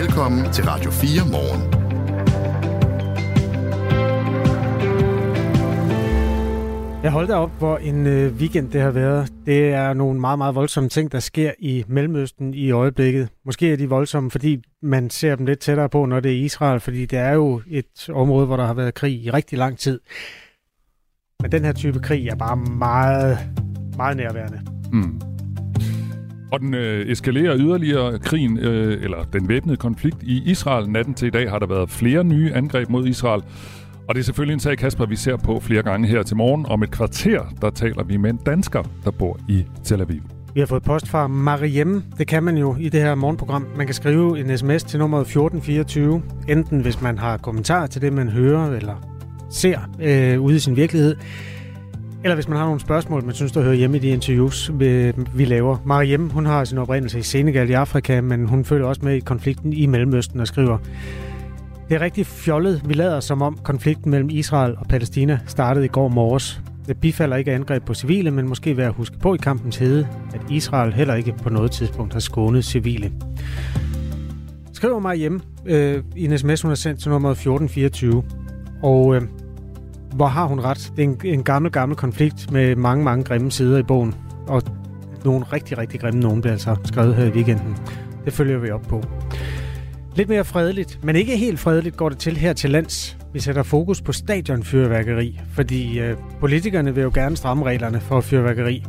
Velkommen til Radio 4 morgen. Jeg holdt op, hvor en øh, weekend det har været. Det er nogle meget, meget voldsomme ting, der sker i Mellemøsten i øjeblikket. Måske er de voldsomme, fordi man ser dem lidt tættere på, når det er Israel, fordi det er jo et område, hvor der har været krig i rigtig lang tid. Men den her type krig er bare meget, meget nærværende. Mm. Og den øh, eskalerer yderligere krigen, øh, eller den væbnede konflikt i Israel. Natten til i dag har der været flere nye angreb mod Israel. Og det er selvfølgelig en sag, Kasper, vi ser på flere gange her til morgen. Om et kvarter, der taler vi med en dansker, der bor i Tel Aviv. Vi har fået post fra Mariem. Det kan man jo i det her morgenprogram. Man kan skrive en sms til nummeret 1424, enten hvis man har kommentarer til det, man hører eller ser øh, ude i sin virkelighed, eller hvis man har nogle spørgsmål, man synes, der hører hjemme i de interviews, vi laver. Mariem, hun har sin oprindelse i Senegal i Afrika, men hun følger også med i konflikten i Mellemøsten og skriver, det er rigtig fjollet. Vi lader som om konflikten mellem Israel og Palæstina startede i går morges. Det bifalder ikke angreb på civile, men måske værd at huske på i kampens hede, at Israel heller ikke på noget tidspunkt har skånet civile. Skriver mig hjemme øh, i en sms, hun har sendt til nummer 1424. Og øh, hvor har hun ret? Det er en, en gammel, gammel konflikt med mange, mange grimme sider i bogen. Og nogle rigtig, rigtig grimme nogen bliver altså skrevet her i weekenden. Det følger vi op på. Lidt mere fredeligt, men ikke helt fredeligt går det til her til lands. Vi sætter fokus på stadionfyrværkeri, fordi øh, politikerne vil jo gerne stramme reglerne for fyrværkeri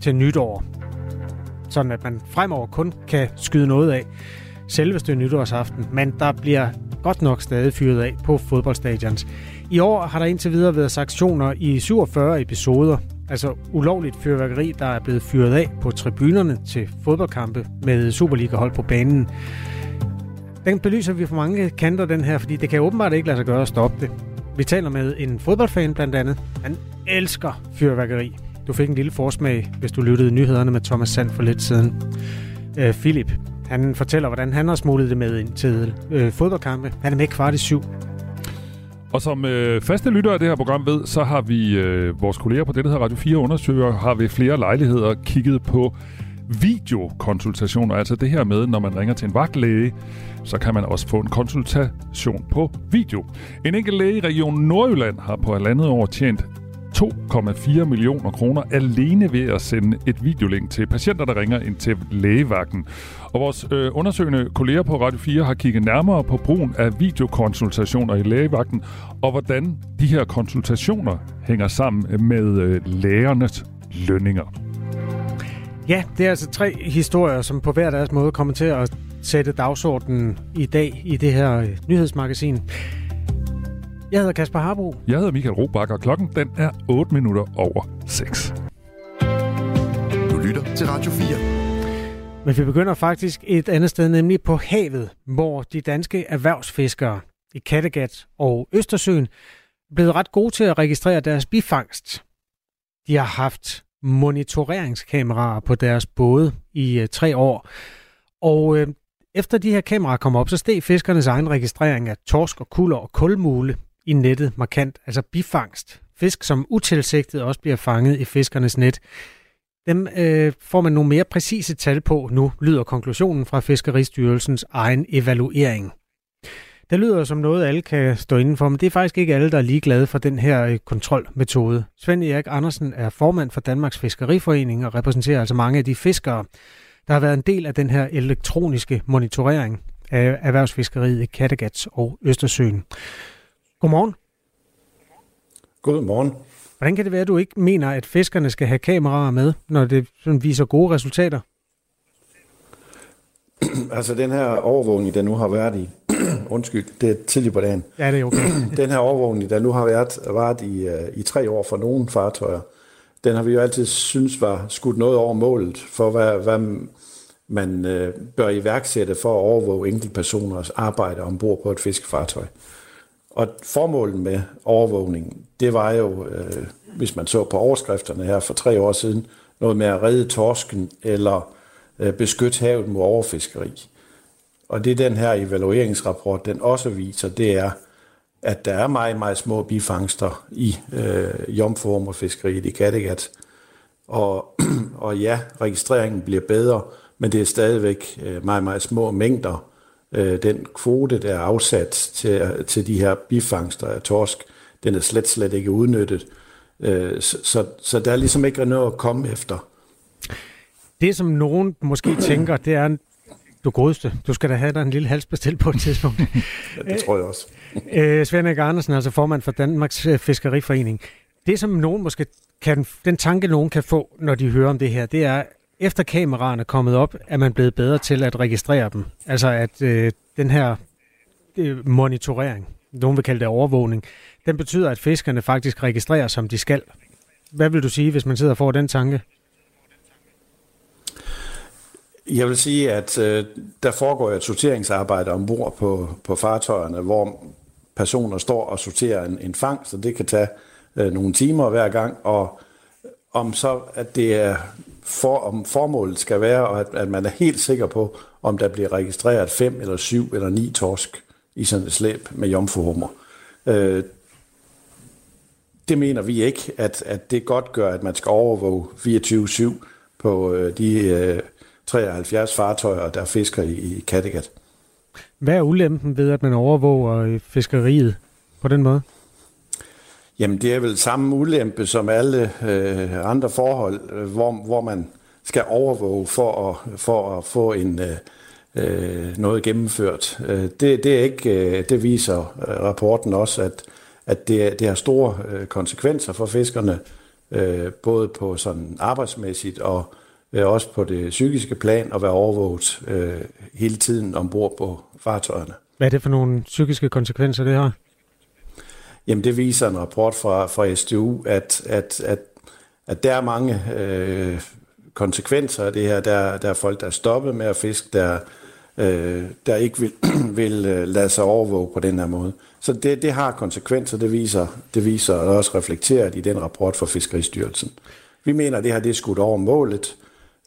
til nytår. Sådan at man fremover kun kan skyde noget af selveste nytårsaften, men der bliver godt nok stadig fyret af på fodboldstadions. I år har der indtil videre været sanktioner i 47 episoder, altså ulovligt fyrværkeri, der er blevet fyret af på tribunerne til fodboldkampe med Superliga-hold på banen. Den belyser vi for mange kanter, den her, fordi det kan åbenbart ikke lade sig gøre at stoppe det. Vi taler med en fodboldfan blandt andet. Han elsker fyrværkeri. Du fik en lille forsmag, hvis du lyttede nyhederne med Thomas Sand for lidt siden. Øh, Philip, han fortæller, hvordan han har smuglet det med ind til øh, fodboldkampe. Han er med kvart i syv. Og som øh, faste lyttere af det her program ved, så har vi øh, vores kolleger på det, der hedder Radio 4 undersøger, har ved flere lejligheder kigget på videokonsultationer. Altså det her med, når man ringer til en vagtlæge, så kan man også få en konsultation på video. En enkelt læge i Region Nordjylland har på andet år tjent 2,4 millioner kroner alene ved at sende et videolink til patienter, der ringer ind til lægevagten. Og vores øh, undersøgende kolleger på Radio 4 har kigget nærmere på brugen af videokonsultationer i lægevagten, og hvordan de her konsultationer hænger sammen med øh, lægernes lønninger. Ja, det er altså tre historier, som på hver deres måde kommer til at sætte dagsordenen i dag i det her øh, nyhedsmagasin. Jeg hedder Kasper Harbo. Jeg hedder Michael Robach, og klokken den er 8 minutter over 6. Du lytter til Radio 4. Men vi begynder faktisk et andet sted, nemlig på havet, hvor de danske erhvervsfiskere i Kattegat og Østersøen er blevet ret gode til at registrere deres bifangst. De har haft monitoreringskameraer på deres både i uh, tre år. Og uh, efter de her kameraer kom op, så steg fiskernes egen registrering af torsk og kulder og kulmule i nettet markant, altså bifangst. Fisk, som utilsigtet også bliver fanget i fiskernes net. Dem øh, får man nogle mere præcise tal på nu, lyder konklusionen fra Fiskeristyrelsens egen evaluering. Det lyder som noget, alle kan stå indenfor, men det er faktisk ikke alle, der er ligeglade for den her øh, kontrolmetode. Svend Erik Andersen er formand for Danmarks Fiskeriforening og repræsenterer altså mange af de fiskere, der har været en del af den her elektroniske monitorering af erhvervsfiskeriet i Kattegat og Østersøen. Godmorgen. Godmorgen. Hvordan kan det være, at du ikke mener, at fiskerne skal have kameraer med, når det sådan viser gode resultater? altså den her overvågning, der nu har været i, undskyld, det er tidligt på dagen. Ja, det er okay. den her overvågning, der nu har været, været i, uh, i tre år for nogle fartøjer, den har vi jo altid synes var skudt noget over målet for, hvad, hvad man uh, bør iværksætte for at overvåge enkeltpersoners arbejde ombord på et fiskefartøj. Og formålet med overvågningen, det var jo, øh, hvis man så på overskrifterne her for tre år siden, noget med at redde torsken eller øh, beskytte havet mod overfiskeri. Og det den her evalueringsrapport, den også viser, det er, at der er meget, meget små bifangster i øh, jomformerfiskeriet i Kattegat. Og, og ja, registreringen bliver bedre, men det er stadigvæk øh, meget, meget små mængder Øh, den kvote, der er afsat til, til de her bifangster af torsk, den er slet, slet ikke udnyttet. Øh, så, så, så der er ligesom ikke noget at komme efter. Det, som nogen måske tænker, det er, du godeste, du skal da have dig en lille halsbestil på et tidspunkt. ja, det tror jeg også. øh, Svend Andersen, altså formand for Danmarks øh, Fiskeriforening. Det, som nogen måske kan, den tanke, nogen kan få, når de hører om det her, det er, efter kameraerne er kommet op, er man blevet bedre til at registrere dem. Altså at øh, den her øh, monitorering, nogen vil kalde det overvågning, den betyder, at fiskerne faktisk registrerer, som de skal. Hvad vil du sige, hvis man sidder og får den tanke? Jeg vil sige, at øh, der foregår et sorteringsarbejde ombord på, på fartøjerne, hvor personer står og sorterer en, en fangst, så det kan tage øh, nogle timer hver gang, og om så, at det er for, om formålet skal være, og at, at man er helt sikker på, om der bliver registreret fem eller syv eller ni torsk i sådan et slæb med jomfruhummer. Øh, det mener vi ikke, at, at det godt gør, at man skal overvåge 24-7 på øh, de øh, 73 fartøjer, der fisker i, i Kattegat. Hvad er ulempen ved, at man overvåger øh, fiskeriet på den måde? Jamen, det er vel samme ulempe som alle øh, andre forhold, øh, hvor, hvor man skal overvåge for at, for at få en øh, øh noget gennemført. Øh, det, det, er ikke, det viser rapporten også, at, at det, det har store konsekvenser for fiskerne, øh, både på sådan arbejdsmæssigt og øh, også på det psykiske plan at være overvåget øh, hele tiden ombord på fartøjerne. Hvad er det for nogle psykiske konsekvenser, det har? Jamen det viser en rapport fra, fra SDU, at, at, at, at der er mange øh, konsekvenser af det her. Der, der er folk, der er stoppet med at fiske, der, øh, der ikke vil, vil øh, lade sig overvåge på den her måde. Så det, det har konsekvenser, det viser, det viser også reflekteret i den rapport fra Fiskeristyrelsen. Vi mener, at det her det er skudt over målet,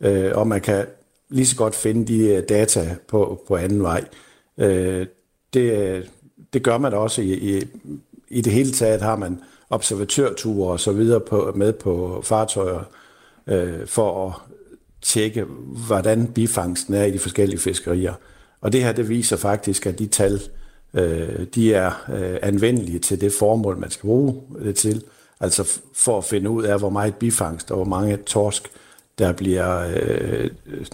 øh, og man kan lige så godt finde de øh, data på, på anden vej. Øh, det, det gør man da også i, i, i det hele taget har man observatørture og så videre på, med på fartøjer øh, for at tjekke, hvordan bifangsten er i de forskellige fiskerier. Og det her, det viser faktisk, at de tal, øh, de er øh, anvendelige til det formål, man skal bruge det til. Altså for at finde ud af, hvor meget bifangst og hvor mange torsk, der bliver øh, øh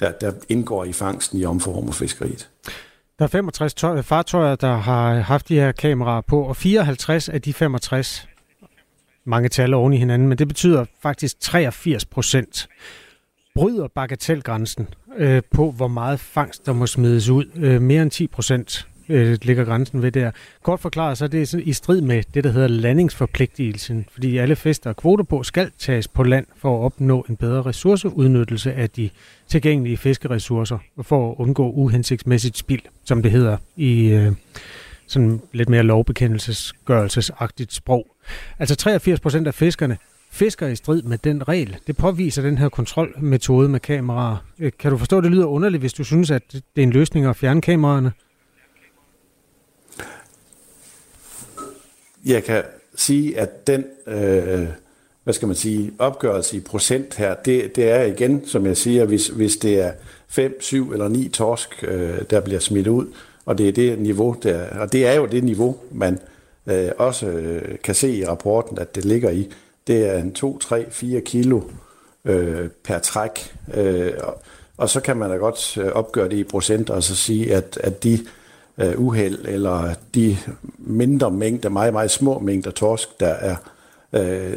der, der indgår i fangsten i omformerfiskeriet. Der er 65 tøj, fartøjer, der har haft de her kameraer på, og 54 af de 65, mange tal oven i hinanden, men det betyder faktisk 83 procent, bryder bagatelgrænsen øh, på, hvor meget fangst der må smides ud. Øh, mere end 10 procent øh, ligger grænsen ved der. Kort forklaret, så er det i strid med det, der hedder landingsforpligtelsen, fordi alle fester og kvoter på skal tages på land for at opnå en bedre ressourceudnyttelse af de tilgængelige fiskeressourcer, for at undgå uhensigtsmæssigt spild, som det hedder i øh, sådan lidt mere lovbekendelsesgørelsesagtigt sprog. Altså 83 procent af fiskerne fisker i strid med den regel. Det påviser den her kontrolmetode med kameraer. Øh, kan du forstå, at det lyder underligt, hvis du synes, at det er en løsning at fjerne kameraerne? Jeg kan sige, at den, øh, hvad skal man sige, opgørelse i procent her, det, det er igen, som jeg siger, hvis, hvis det er 5, 7 eller 9 torsk, øh, der bliver smidt ud, og det er det niveau, der, og det er jo det niveau, man øh, også øh, kan se i rapporten, at det ligger i. Det er en 2, 3, 4 kilo øh, per træk, øh, og, og så kan man da godt øh, opgøre det i procent, og så sige, at, at de øh, uheld, eller de mindre mængder, meget, meget små mængder torsk, der er, øh,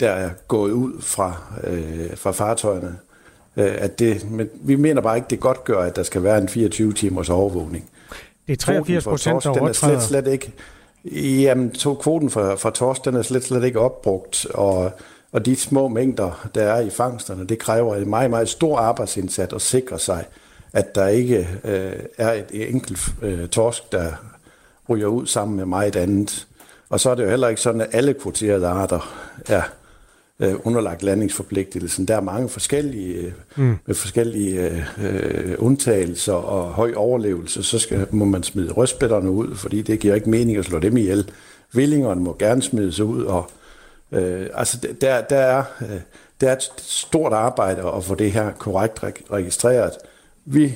der er gået ud fra, øh, fra fartøjerne. Øh, at det, men vi mener bare ikke, det godt gør, at der skal være en 24 timers overvågning. Det er 83 procent, der Den er slet, slet ikke, jamen, to kvoten for, for torsk, den er slet, slet ikke opbrugt, og, og de små mængder, der er i fangsterne, det kræver en meget, meget stor arbejdsindsats at sikre sig, at der ikke øh, er et enkelt øh, torsk, der ryger ud sammen med meget andet. Og så er det jo heller ikke sådan, at alle kvoterede arter er øh, underlagt landingsforpligtelsen. Der er mange forskellige, mm. med forskellige øh, undtagelser og høj overlevelse. Så skal, må man smide rødspætterne ud, fordi det giver ikke mening at slå dem ihjel. Villingerne må gerne smides ud. Og, øh, altså, der, der, er, øh, der er et stort arbejde at få det her korrekt registreret. Vi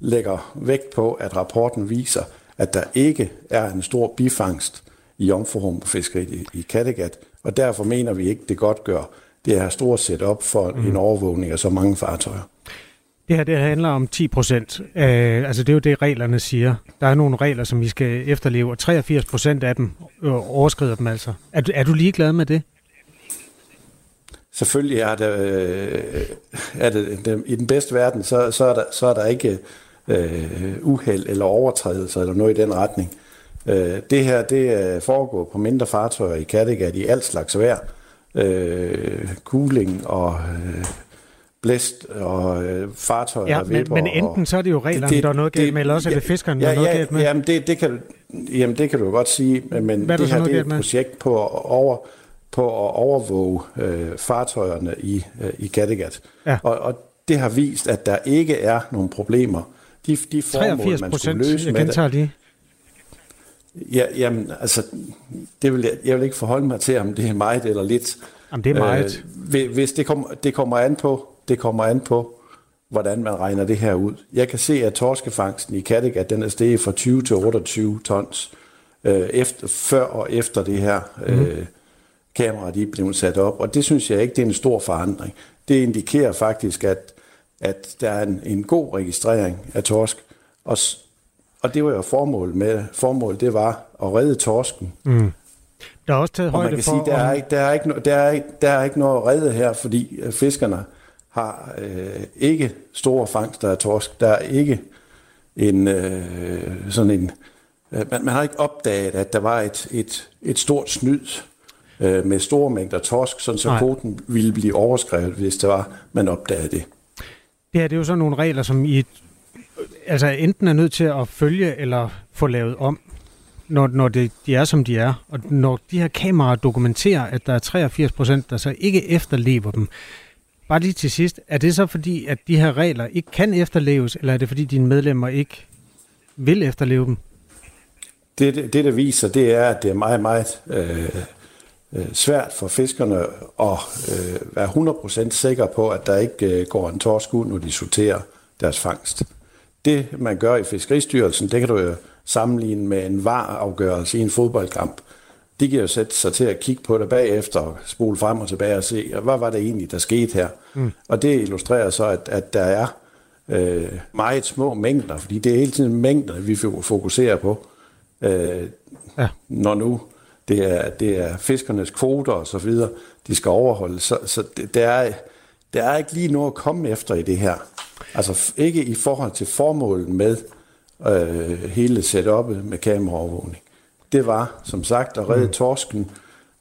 lægger vægt på, at rapporten viser, at der ikke er en stor bifangst i jomfruhummerfiskeriet i, i Kattegat, og derfor mener vi ikke, det godt gør det her store setup for mm. en overvågning af så mange fartøjer. Det her det handler om 10 procent. Øh, altså det er jo det, reglerne siger. Der er nogle regler, som vi skal efterleve, og 83 procent af dem øh, overskrider dem altså. Er, er du ligeglad med det? Selvfølgelig er det, øh, er det, det i den bedste verden, så, så, er, der, så er der ikke øh, uheld eller overtrædelser eller noget i den retning. Øh, det her det foregår på mindre fartøjer i Kattegat i alt slags vejr. Øh, cooling og øh, blæst og øh, fartøjer ja, og men, men enten og, så er det jo reglerne, det, der er noget galt med, eller også er det fiskerne, ja, der er noget ja, galt med. Jamen det, det, kan, jamen, det kan du godt sige, men Hvad det her det er et projekt på over på at overvåge øh, fartøjerne i, øh, i Kattegat. Ja. Og, og det har vist, at der ikke er nogen problemer. De, de formål, man skulle løse med det, lige. Ja, jamen, altså, det vil jeg, jeg vil ikke forholde mig til, om det er meget eller lidt. Jamen, det er meget. Øh, hvis det, kommer, det kommer an på, det kommer an på, hvordan man regner det her ud. Jeg kan se, at torskefangsten i Kattegat, den er steget fra 20 til 28 tons, øh, efter, før og efter det her mm. øh, kamera de er blevet sat op, og det synes jeg ikke, det er en stor forandring. Det indikerer faktisk, at, at der er en, en god registrering af torsk, og, og det var jo formålet med Formålet, det var at redde torsken. Mm. Der er også taget højde og man kan for... Sige, der, er ikke, der, er ikke, der, er, der er ikke noget at redde her, fordi øh, fiskerne har øh, ikke store fangster af torsk. Der er ikke en øh, sådan en... Øh, man, man har ikke opdaget, at der var et, et, et stort snyd øh, med store mængder torsk, sådan så kvoten ville blive overskrevet, hvis det var, man opdagede det. Det her det er jo sådan nogle regler, som I altså enten er nødt til at følge eller få lavet om, når, når det, de er, som de er. Og når de her kameraer dokumenterer, at der er 83 procent, der så ikke efterlever dem. Bare lige til sidst, er det så fordi, at de her regler ikke kan efterleves, eller er det fordi, dine medlemmer ikke vil efterleve dem? Det, det, det der viser, det er, at det er meget, meget øh, øh, svært for fiskerne at øh, være 100% sikre på, at der ikke øh, går en torsk ud, når de sorterer deres fangst. Det, man gør i Fiskeristyrelsen, det kan du jo sammenligne med en var-afgørelse i en fodboldkamp. De kan jo sætte sig til at kigge på det bagefter og spole frem og tilbage og se, hvad var det egentlig, der skete her. Mm. Og det illustrerer så, at, at der er øh, meget små mængder, fordi det er hele tiden mængder, vi fokuserer på. Øh, ja. Når nu det er, det er fiskernes kvoter og så videre, de skal overholde. Så, så det, der, er, der er ikke lige noget at komme efter i det her. Altså ikke i forhold til formålet med øh, hele setup'et med kameraovervågning. Det var, som sagt, at redde mm. torsken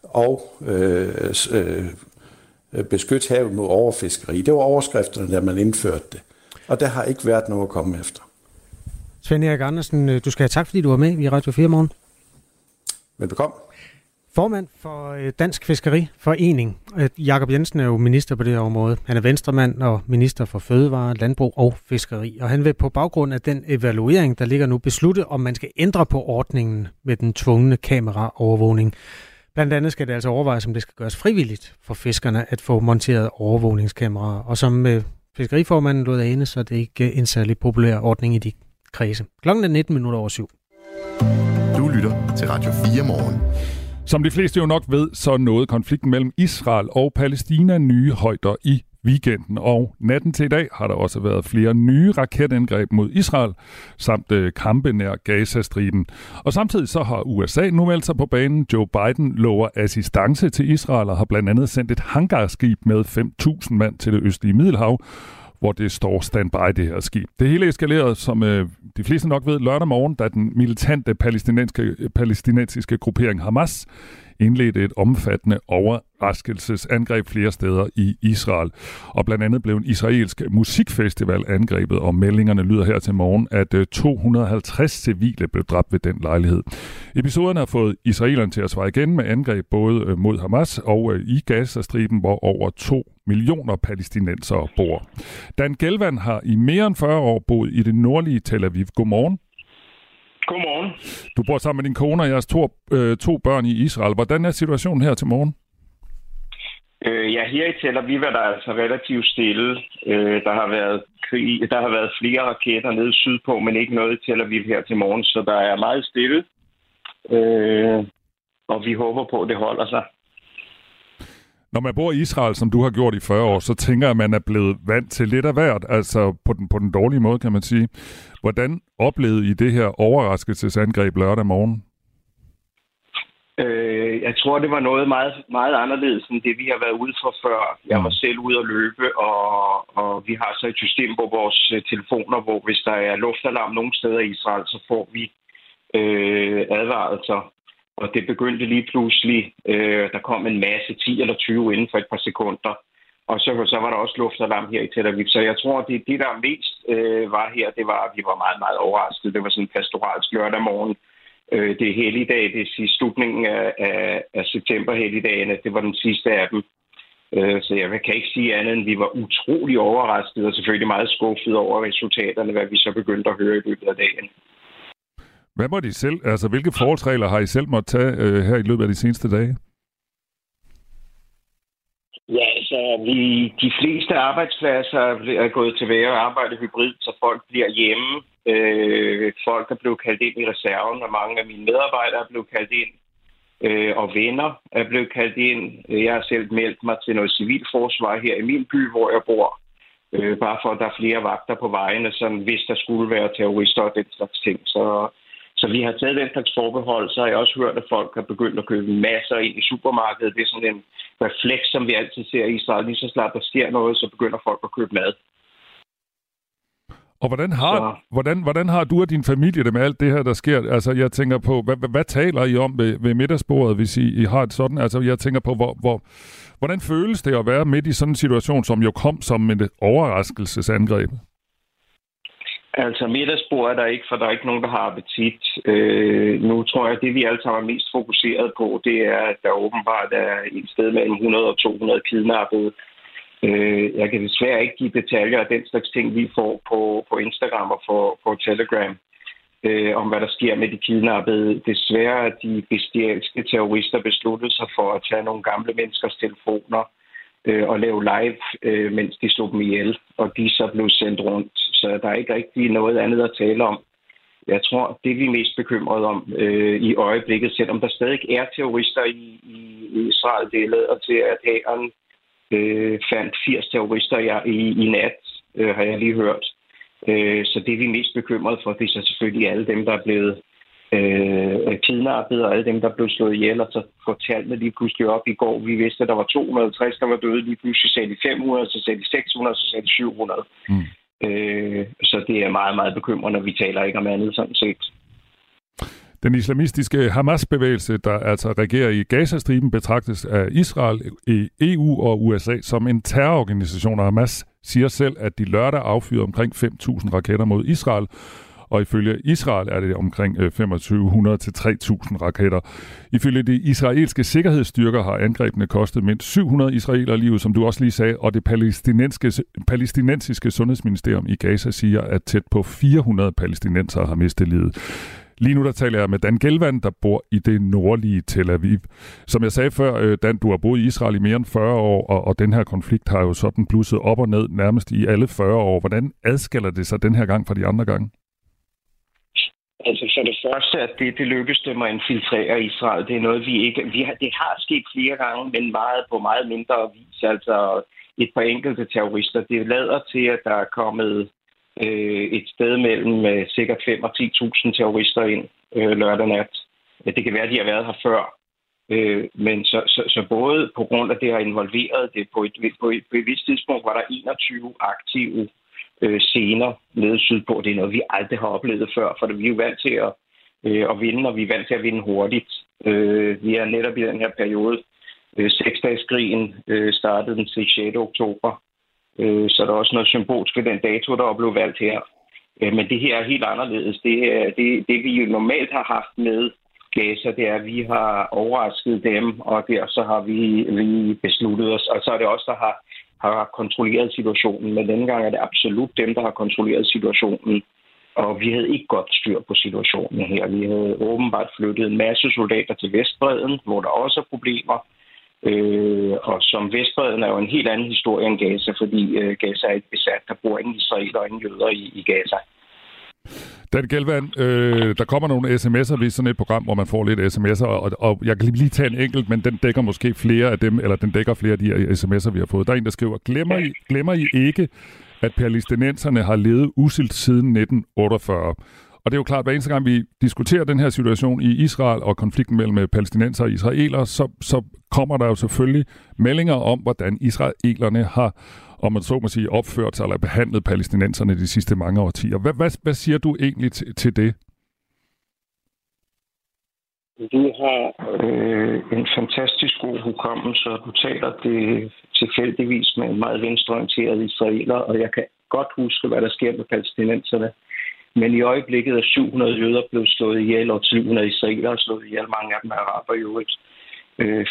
og øh, øh, beskytte havet mod overfiskeri. Det var overskrifterne, da man indførte det. Og der har ikke været noget at komme efter. Svend Erik Andersen, øh, du skal have tak, fordi du var med i Radio 4 morgen. Velbekomme. Formand for øh, Dansk Fiskeriforening, øh, Jakob Jensen er jo minister på det her område. Han er venstremand og minister for fødevare, landbrug og fiskeri. Og han vil på baggrund af den evaluering, der ligger nu, beslutte, om man skal ændre på ordningen med den tvungne kameraovervågning. Blandt andet skal det altså overvejes, om det skal gøres frivilligt for fiskerne at få monteret overvågningskameraer. Og som øh, fiskeriformanden lod ane, så er det ikke en særlig populær ordning i de kredse. Klokken er 19 minutter over syv. Du lytter til Radio 4 morgen. Som de fleste jo nok ved, så nåede konflikten mellem Israel og Palæstina nye højder i weekenden, og natten til i dag har der også været flere nye raketangreb mod Israel, samt øh, kampe nær Gazastriben. Og samtidig så har USA nu meldt sig på banen. Joe Biden lover assistance til Israel og har blandt andet sendt et hangarskib med 5.000 mand til det østlige Middelhav, hvor det står standby, det her skib. Det hele eskalerede, som øh, de fleste nok ved, lørdag morgen, da den militante palæstinensiske, palæstinensiske gruppering Hamas indledte et omfattende over overraskelsesangreb flere steder i Israel. Og blandt andet blev en israelsk musikfestival angrebet, og meldingerne lyder her til morgen, at 250 øh, civile blev dræbt ved den lejlighed. Episoden har fået israelerne til at svare igen med angreb både øh, mod Hamas og øh, i Gazastriben, hvor over 2 millioner palæstinensere bor. Dan Gelvan har i mere end 40 år boet i det nordlige Tel Aviv. Godmorgen. Godmorgen. Du bor sammen med din kone og jeres to, øh, to børn i Israel. Hvordan er situationen her til morgen? Øh, ja, her i Tel Aviv er der altså relativt stille. Øh, der har været krig, der har været flere raketter nede sydpå, men ikke noget i Tel Aviv her til morgen, så der er meget stille. Øh, og vi håber på, at det holder sig. Når man bor i Israel, som du har gjort i 40 år, så tænker jeg, at man er blevet vant til lidt af hvert, altså på den, på den dårlige måde, kan man sige. Hvordan oplevede I det her overraskelsesangreb lørdag morgen? Øh, jeg tror, det var noget meget, meget anderledes end det, vi har været ude for før. Jeg var selv ude at løbe, og, og vi har så et system på vores øh, telefoner, hvor hvis der er luftalarm nogle steder i Israel, så får vi øh, advarelser. Og det begyndte lige pludselig. Øh, der kom en masse, 10 eller 20 inden for et par sekunder. Og så, så var der også luftalarm her i Tel Aviv. Så jeg tror, det, det der mest øh, var her, det var, at vi var meget, meget overrasket. Det var sådan en pastoralsk lørdag morgen øh, øh, det er helligdag, det er slutningen af, af, af september helligdagene, det var den sidste af dem. Øh, så jeg kan ikke sige andet, end vi var utrolig overrasket og selvfølgelig meget skuffet over resultaterne, hvad vi så begyndte at høre i løbet af dagen. Hvad må de selv, altså hvilke forholdsregler har I selv måttet tage øh, her i løbet af de seneste dage? Ja, altså, vi, de fleste arbejdspladser er gået til at arbejde hybrid, så folk bliver hjemme. Øh, folk er blevet kaldt ind i reserven, og mange af mine medarbejdere er blevet kaldt ind. Øh, og venner er blevet kaldt ind. Jeg har selv meldt mig til noget civilforsvar her i min by, hvor jeg bor. Øh, bare for, at der er flere vagter på vejene, sådan, hvis der skulle være terrorister og den slags ting. Så så vi har taget den slags forbehold, så har jeg også hørt, at folk har begyndt at købe masser ind i supermarkedet. Det er sådan en refleks, som vi altid ser i Israel. Lige så snart der sker noget, så begynder folk at købe mad. Og hvordan har, hvordan, hvordan har du og din familie det med alt det her, der sker? Altså, jeg tænker på, hvad, hvad, hvad taler I om ved, ved middagsbordet, hvis I, I har et sådan? Altså, jeg tænker på, hvor, hvor, hvordan føles det at være midt i sådan en situation, som jo kom som et overraskelsesangreb? Altså middagsbord er der ikke, for der er ikke nogen, der har appetit. Øh, nu tror jeg, at det vi alle sammen er mest fokuseret på, det er, at der åbenbart er et sted mellem 100 og 200 kidnappede. Øh, jeg kan desværre ikke give detaljer af den slags ting, vi får på, på Instagram og på, på Telegram øh, om, hvad der sker med de kidnappede. Desværre at de bestialske terrorister besluttet sig for at tage nogle gamle menneskers telefoner øh, og lave live, øh, mens de slog dem ihjel, og de så blev sendt rundt så der er ikke rigtig noget andet at tale om. Jeg tror, det vi er mest bekymrede om øh, i øjeblikket, selvom der stadig er terrorister i, i Israel, det lader til, at hæren øh, fandt 80 terrorister i, i, i nat, øh, har jeg lige hørt. Øh, så det vi er mest bekymrede for, det er så selvfølgelig alle dem, der er blevet øh, kidnappet, og alle dem, der blev slået ihjel, og så går tallene lige pludselig op i går. Vi vidste, at der var 260, der var døde, lige pludselig sagde de 500, så sagde de 600, så sagde de 700. Mm. Øh, så det er meget, meget bekymrende. Vi taler ikke om andet sådan set. Den islamistiske Hamas-bevægelse, der altså regerer i Gazastriben, betragtes af Israel, EU og USA som en terrororganisation, og Hamas siger selv, at de lørdag affyrede omkring 5.000 raketter mod Israel, og ifølge Israel er det omkring øh, 2500 til 3000 raketter. Ifølge de israelske sikkerhedsstyrker har angrebene kostet mindst 700 israeler livet, som du også lige sagde, og det palæstinensiske, palæstinensiske sundhedsministerium i Gaza siger, at tæt på 400 palæstinenser har mistet livet. Lige nu der taler jeg med Dan Gelvand, der bor i det nordlige Tel Aviv. Som jeg sagde før, øh, Dan, du har boet i Israel i mere end 40 år, og, og den her konflikt har jo sådan blusset op og ned nærmest i alle 40 år. Hvordan adskiller det sig den her gang fra de andre gange? For det første, at det, det lykkedes dem at infiltrere Israel. Det er noget, vi ikke... Vi har, det har sket flere gange, men meget på meget mindre vis. Altså et par enkelte terrorister. Det lader til, at der er kommet øh, et sted mellem øh, sikkert 5 og 10.000 terrorister ind øh, lørdag nat. Det kan være, at de har været her før. Øh, men så, så, så både på grund af det har involveret det, på et, på et, på et vist tidspunkt var der 21 aktive øh, scener nede sydpå. Det er noget, vi aldrig har oplevet før, for vi er jo vant til at, øh, at vinde, og vi er vant til at vinde hurtigt. Øh, vi er netop i den her periode. Øh, Seksdagskrigen øh, startede den 6. oktober, øh, så der er også noget symbolsk ved den dato, der blev valgt her. Øh, men det her er helt anderledes. Det, her, det, det vi jo normalt har haft med Gaza, det er, at vi har overrasket dem, og der så har vi, vi besluttet os, og så er det også der har har kontrolleret situationen, men denne gang er det absolut dem, der har kontrolleret situationen. Og vi havde ikke godt styr på situationen her. Vi havde åbenbart flyttet en masse soldater til Vestbreden, hvor der også er problemer. Øh, og som Vestbreden er jo en helt anden historie end Gaza, fordi øh, Gaza er ikke besat. Der bor ingen israeler og ingen jøder i, i Gaza. Dan Gelvand, øh, der kommer nogle sms'er ved sådan et program, hvor man får lidt sms'er, og, og jeg kan lige tage en enkelt, men den dækker måske flere af dem, eller den dækker flere af de her sms'er, vi har fået. Der er en, der skriver, glemmer I, glemmer I ikke, at palæstinenserne har levet usilt siden 1948? Og det er jo klart, at hver eneste gang vi diskuterer den her situation i Israel og konflikten mellem øh, palæstinenser og israeler, så, så kommer der jo selvfølgelig meldinger om, hvordan israelerne har om man så må sige, opført sig eller behandlet palæstinenserne de sidste mange årtier. Hvad, hvad, hvad siger du egentlig til, til det? Du har øh, en fantastisk god hukommelse, og du taler det tilfældigvis med en meget venstreorienteret israeler, og jeg kan godt huske, hvad der sker med palæstinenserne. Men i øjeblikket er 700 jøder blevet slået ihjel, og 700 israelere er slået ihjel. Mange af dem er araber i øvrigt. Øh, øh,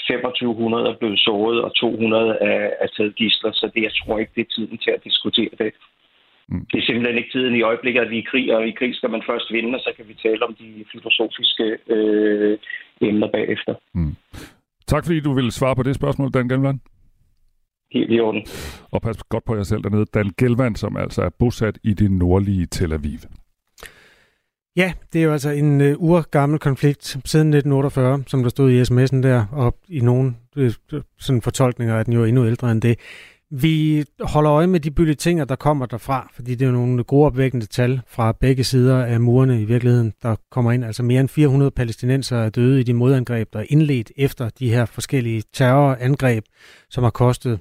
er blevet såret, og 200 er, er taget gisler, så det, jeg tror ikke, det er tiden til at diskutere det. Mm. Det er simpelthen ikke tiden i øjeblikket, at vi er i krig, og i krig skal man først vinde, og så kan vi tale om de filosofiske øh, emner bagefter. Mm. Tak fordi du ville svare på det spørgsmål, Dan Gelvand. Helt i orden. Og pas godt på jer selv dernede. Dan Gelvand, som altså er bosat i det nordlige Tel Aviv. Ja, det er jo altså en øh, urgammel konflikt siden 1948, som der stod i sms'en der, og i nogle øh, sådan fortolkninger er den jo endnu ældre end det. Vi holder øje med de bylletinger, der kommer derfra, fordi det er jo nogle gode opvækkende tal fra begge sider af murene i virkeligheden, der kommer ind. Altså mere end 400 palæstinenser er døde i de modangreb, der er indledt efter de her forskellige terrorangreb, som har kostet,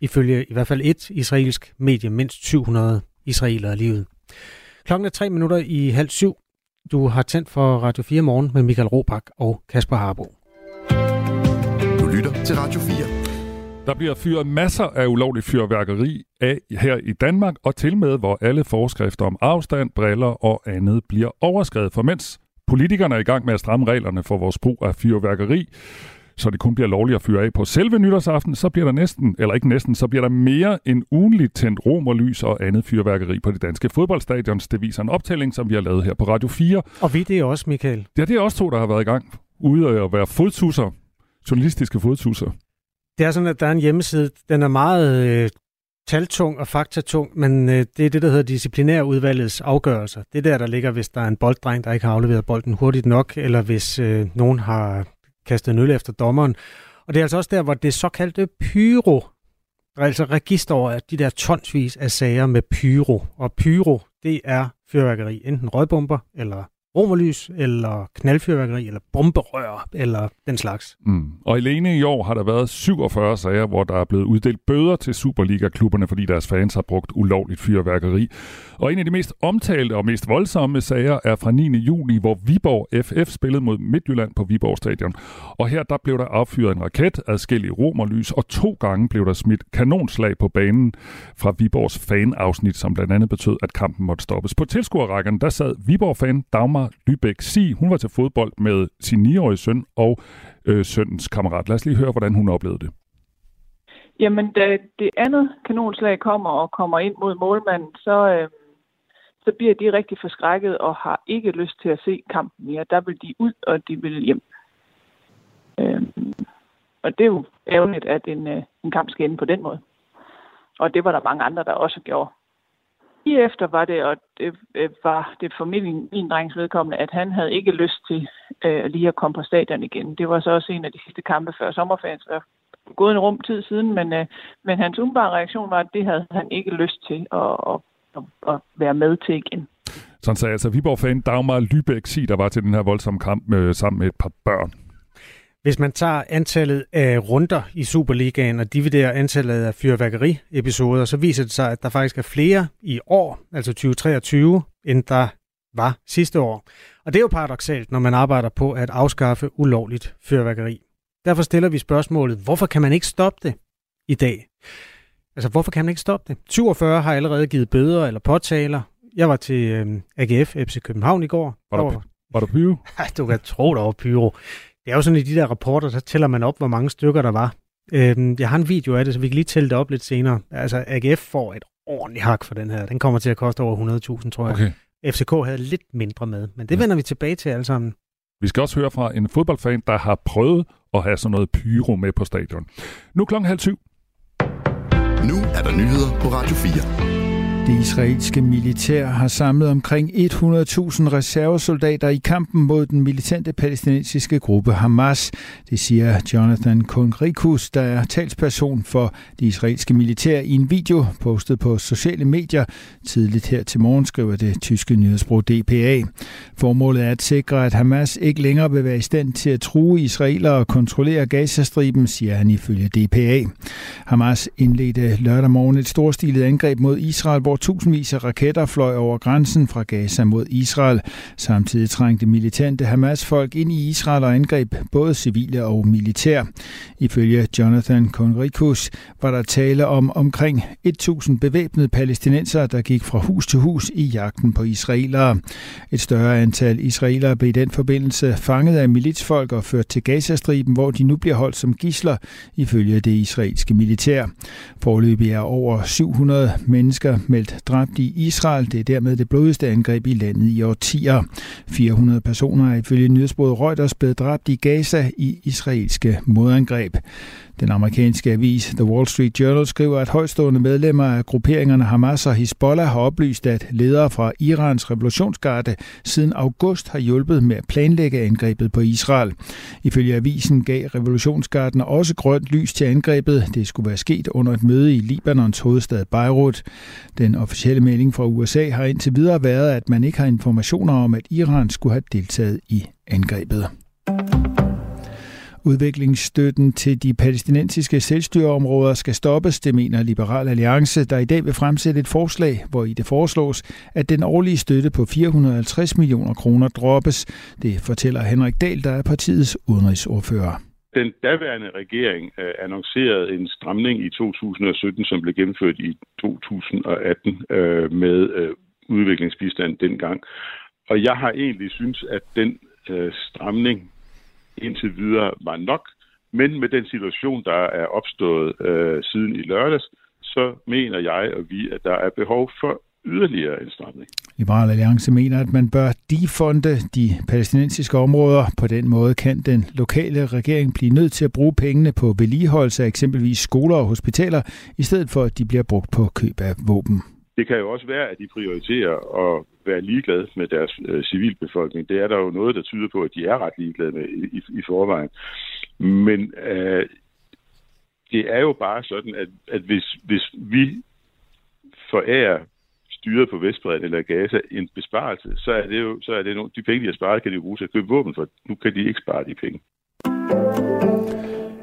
ifølge i hvert fald et israelsk medie, mindst 700 israelere livet. Klokken er tre minutter i halv syv. Du har tændt for Radio 4 morgen med Michael Ropak og Kasper Harbo. Du lytter til Radio 4. Der bliver fyret masser af ulovligt fyrværkeri af her i Danmark, og til med, hvor alle forskrifter om afstand, briller og andet bliver overskrevet. For mens politikerne er i gang med at stramme reglerne for vores brug af fyrværkeri, så det kun bliver lovligt at fyre af på selve nytårsaften, så bliver der næsten, eller ikke næsten, så bliver der mere end ugenligt tændt romerlys og andet fyrværkeri på det danske fodboldstadions. Det viser en optælling, som vi har lavet her på Radio 4. Og vi det er også, Michael. Ja, det er også to, der har været i gang. Ude at være fodtusser. Journalistiske fodtusser. Det er sådan, at der er en hjemmeside, den er meget øh, taltung og faktatung, men øh, det er det, der hedder disciplinærudvalgets afgørelser. Det er der, der ligger, hvis der er en bolddreng, der ikke har afleveret bolden hurtigt nok, eller hvis øh, nogen har kastet en øl efter dommeren. Og det er altså også der, hvor det såkaldte pyro, altså register over de der tonsvis af sager med pyro. Og pyro, det er fyrværkeri, enten rødbomber eller romerlys, eller knaldfyrværkeri, eller bomberør, eller den slags. Mm. Og alene i år har der været 47 sager, hvor der er blevet uddelt bøder til Superliga-klubberne, fordi deres fans har brugt ulovligt fyrværkeri. Og en af de mest omtalte og mest voldsomme sager er fra 9. juni, hvor Viborg FF spillede mod Midtjylland på Viborg Stadion. Og her der blev der affyret en raket, adskillige romerlys, og to gange blev der smidt kanonslag på banen fra Viborgs fanafsnit, som blandt andet betød, at kampen måtte stoppes. På tilskuerrækken, der sad Viborg-fan Dagmar Lybæk Si. Hun var til fodbold med sin 9-årige søn og øh, sønnens kammerat. Lad os lige høre, hvordan hun oplevede det. Jamen, da det andet kanonslag kommer og kommer ind mod målmanden, så, øh, så bliver de rigtig forskrækket og har ikke lyst til at se kampen mere. Der vil de ud, og de vil hjem. Øh, og det er jo ærgerligt, at en, øh, en kamp skal ende på den måde. Og det var der mange andre, der også gjorde. Lige efter var det, og det øh, var det for min, min drengs vedkommende, at han havde ikke lyst til øh, lige at komme på stadion igen. Det var så også en af de sidste kampe før sommerferien, så gået en rum tid siden, men, øh, men hans umiddelbare reaktion var, at det havde han ikke lyst til at, at, at, at være med til igen. Sådan sagde altså Viborg-fan Dagmar Lybæk sig, der var til den her voldsomme kamp øh, sammen med et par børn. Hvis man tager antallet af runder i Superligaen og dividerer antallet af fyrværkeriepisoder, så viser det sig, at der faktisk er flere i år, altså 2023, end der var sidste år. Og det er jo paradoxalt, når man arbejder på at afskaffe ulovligt fyrværkeri. Derfor stiller vi spørgsmålet, hvorfor kan man ikke stoppe det i dag? Altså, hvorfor kan man ikke stoppe det? 47 har allerede givet bøder eller påtaler. Jeg var til øh, AGF FC København i går. Var der, var der pyro? du kan tro, der var pyro. Det er jo sådan, i de der rapporter, så tæller man op, hvor mange stykker der var. Øhm, jeg har en video af det, så vi kan lige tælle det op lidt senere. Altså, AGF får et ordentligt hak for den her. Den kommer til at koste over 100.000, tror jeg. Okay. FCK havde lidt mindre med, men det ja. vender vi tilbage til alle sammen. Vi skal også høre fra en fodboldfan, der har prøvet at have sådan noget pyro med på stadion. Nu klokken halv syv. Nu er der nyheder på Radio 4. Det israelske militær har samlet omkring 100.000 reservesoldater i kampen mod den militante palæstinensiske gruppe Hamas. Det siger Jonathan Kongrikus, der er talsperson for det israelske militær i en video postet på sociale medier. Tidligt her til morgen skriver det tyske nyhedsbrug DPA. Formålet er at sikre, at Hamas ikke længere vil være i stand til at true israelere og kontrollere Gazastriben, siger han ifølge DPA. Hamas indledte lørdag morgen et storstilet angreb mod Israel, hvor tusindvis af raketter fløj over grænsen fra Gaza mod Israel. Samtidig trængte militante Hamas-folk ind i Israel og angreb både civile og militær. Ifølge Jonathan Conricus var der tale om omkring 1000 bevæbnede palæstinenser, der gik fra hus til hus i jagten på israelere. Et større antal israelere blev i den forbindelse fanget af militsfolk og ført til Gazastriben, hvor de nu bliver holdt som gisler, ifølge det israelske militær. Forløbig er over 700 mennesker meldt dræbt i Israel. Det er dermed det blodigste angreb i landet i årtier. 400 personer er ifølge nyhedsbruget Reuters blevet dræbt i Gaza i israelske modangreb. Den amerikanske avis The Wall Street Journal skriver, at højstående medlemmer af grupperingerne Hamas og Hezbollah har oplyst, at ledere fra Irans revolutionsgarde siden august har hjulpet med at planlægge angrebet på Israel. Ifølge avisen gav revolutionsgarden også grønt lys til angrebet. Det skulle være sket under et møde i Libanons hovedstad Beirut. Den officielle melding fra USA har indtil videre været, at man ikke har informationer om, at Iran skulle have deltaget i angrebet. Udviklingsstøtten til de palæstinensiske selvstyreområder skal stoppes, det mener Liberal Alliance, der i dag vil fremsætte et forslag, hvor i det foreslås, at den årlige støtte på 450 millioner kroner droppes. Det fortæller Henrik Dahl, der er partiets udenrigsordfører. Den daværende regering øh, annoncerede en stramning i 2017, som blev gennemført i 2018 øh, med øh, udviklingsbistand dengang. Og jeg har egentlig synes, at den øh, stramning indtil videre var nok. Men med den situation, der er opstået øh, siden i lørdags, så mener jeg og vi, at der er behov for yderligere indstramning. Liberal Alliance mener, at man bør defonde de palæstinensiske områder. På den måde kan den lokale regering blive nødt til at bruge pengene på vedligeholdelse af eksempelvis skoler og hospitaler, i stedet for at de bliver brugt på køb af våben. Det kan jo også være, at de prioriterer at være ligeglade med deres øh, civilbefolkning. Det er der jo noget, der tyder på, at de er ret ligeglade med i, i, i forvejen. Men øh, det er jo bare sådan, at, at hvis, hvis vi forærer styret på Vestbredden eller Gaza en besparelse, så er det jo så er det nogle, de penge, de har sparet, kan de bruge til at købe våben for. Nu kan de ikke spare de penge.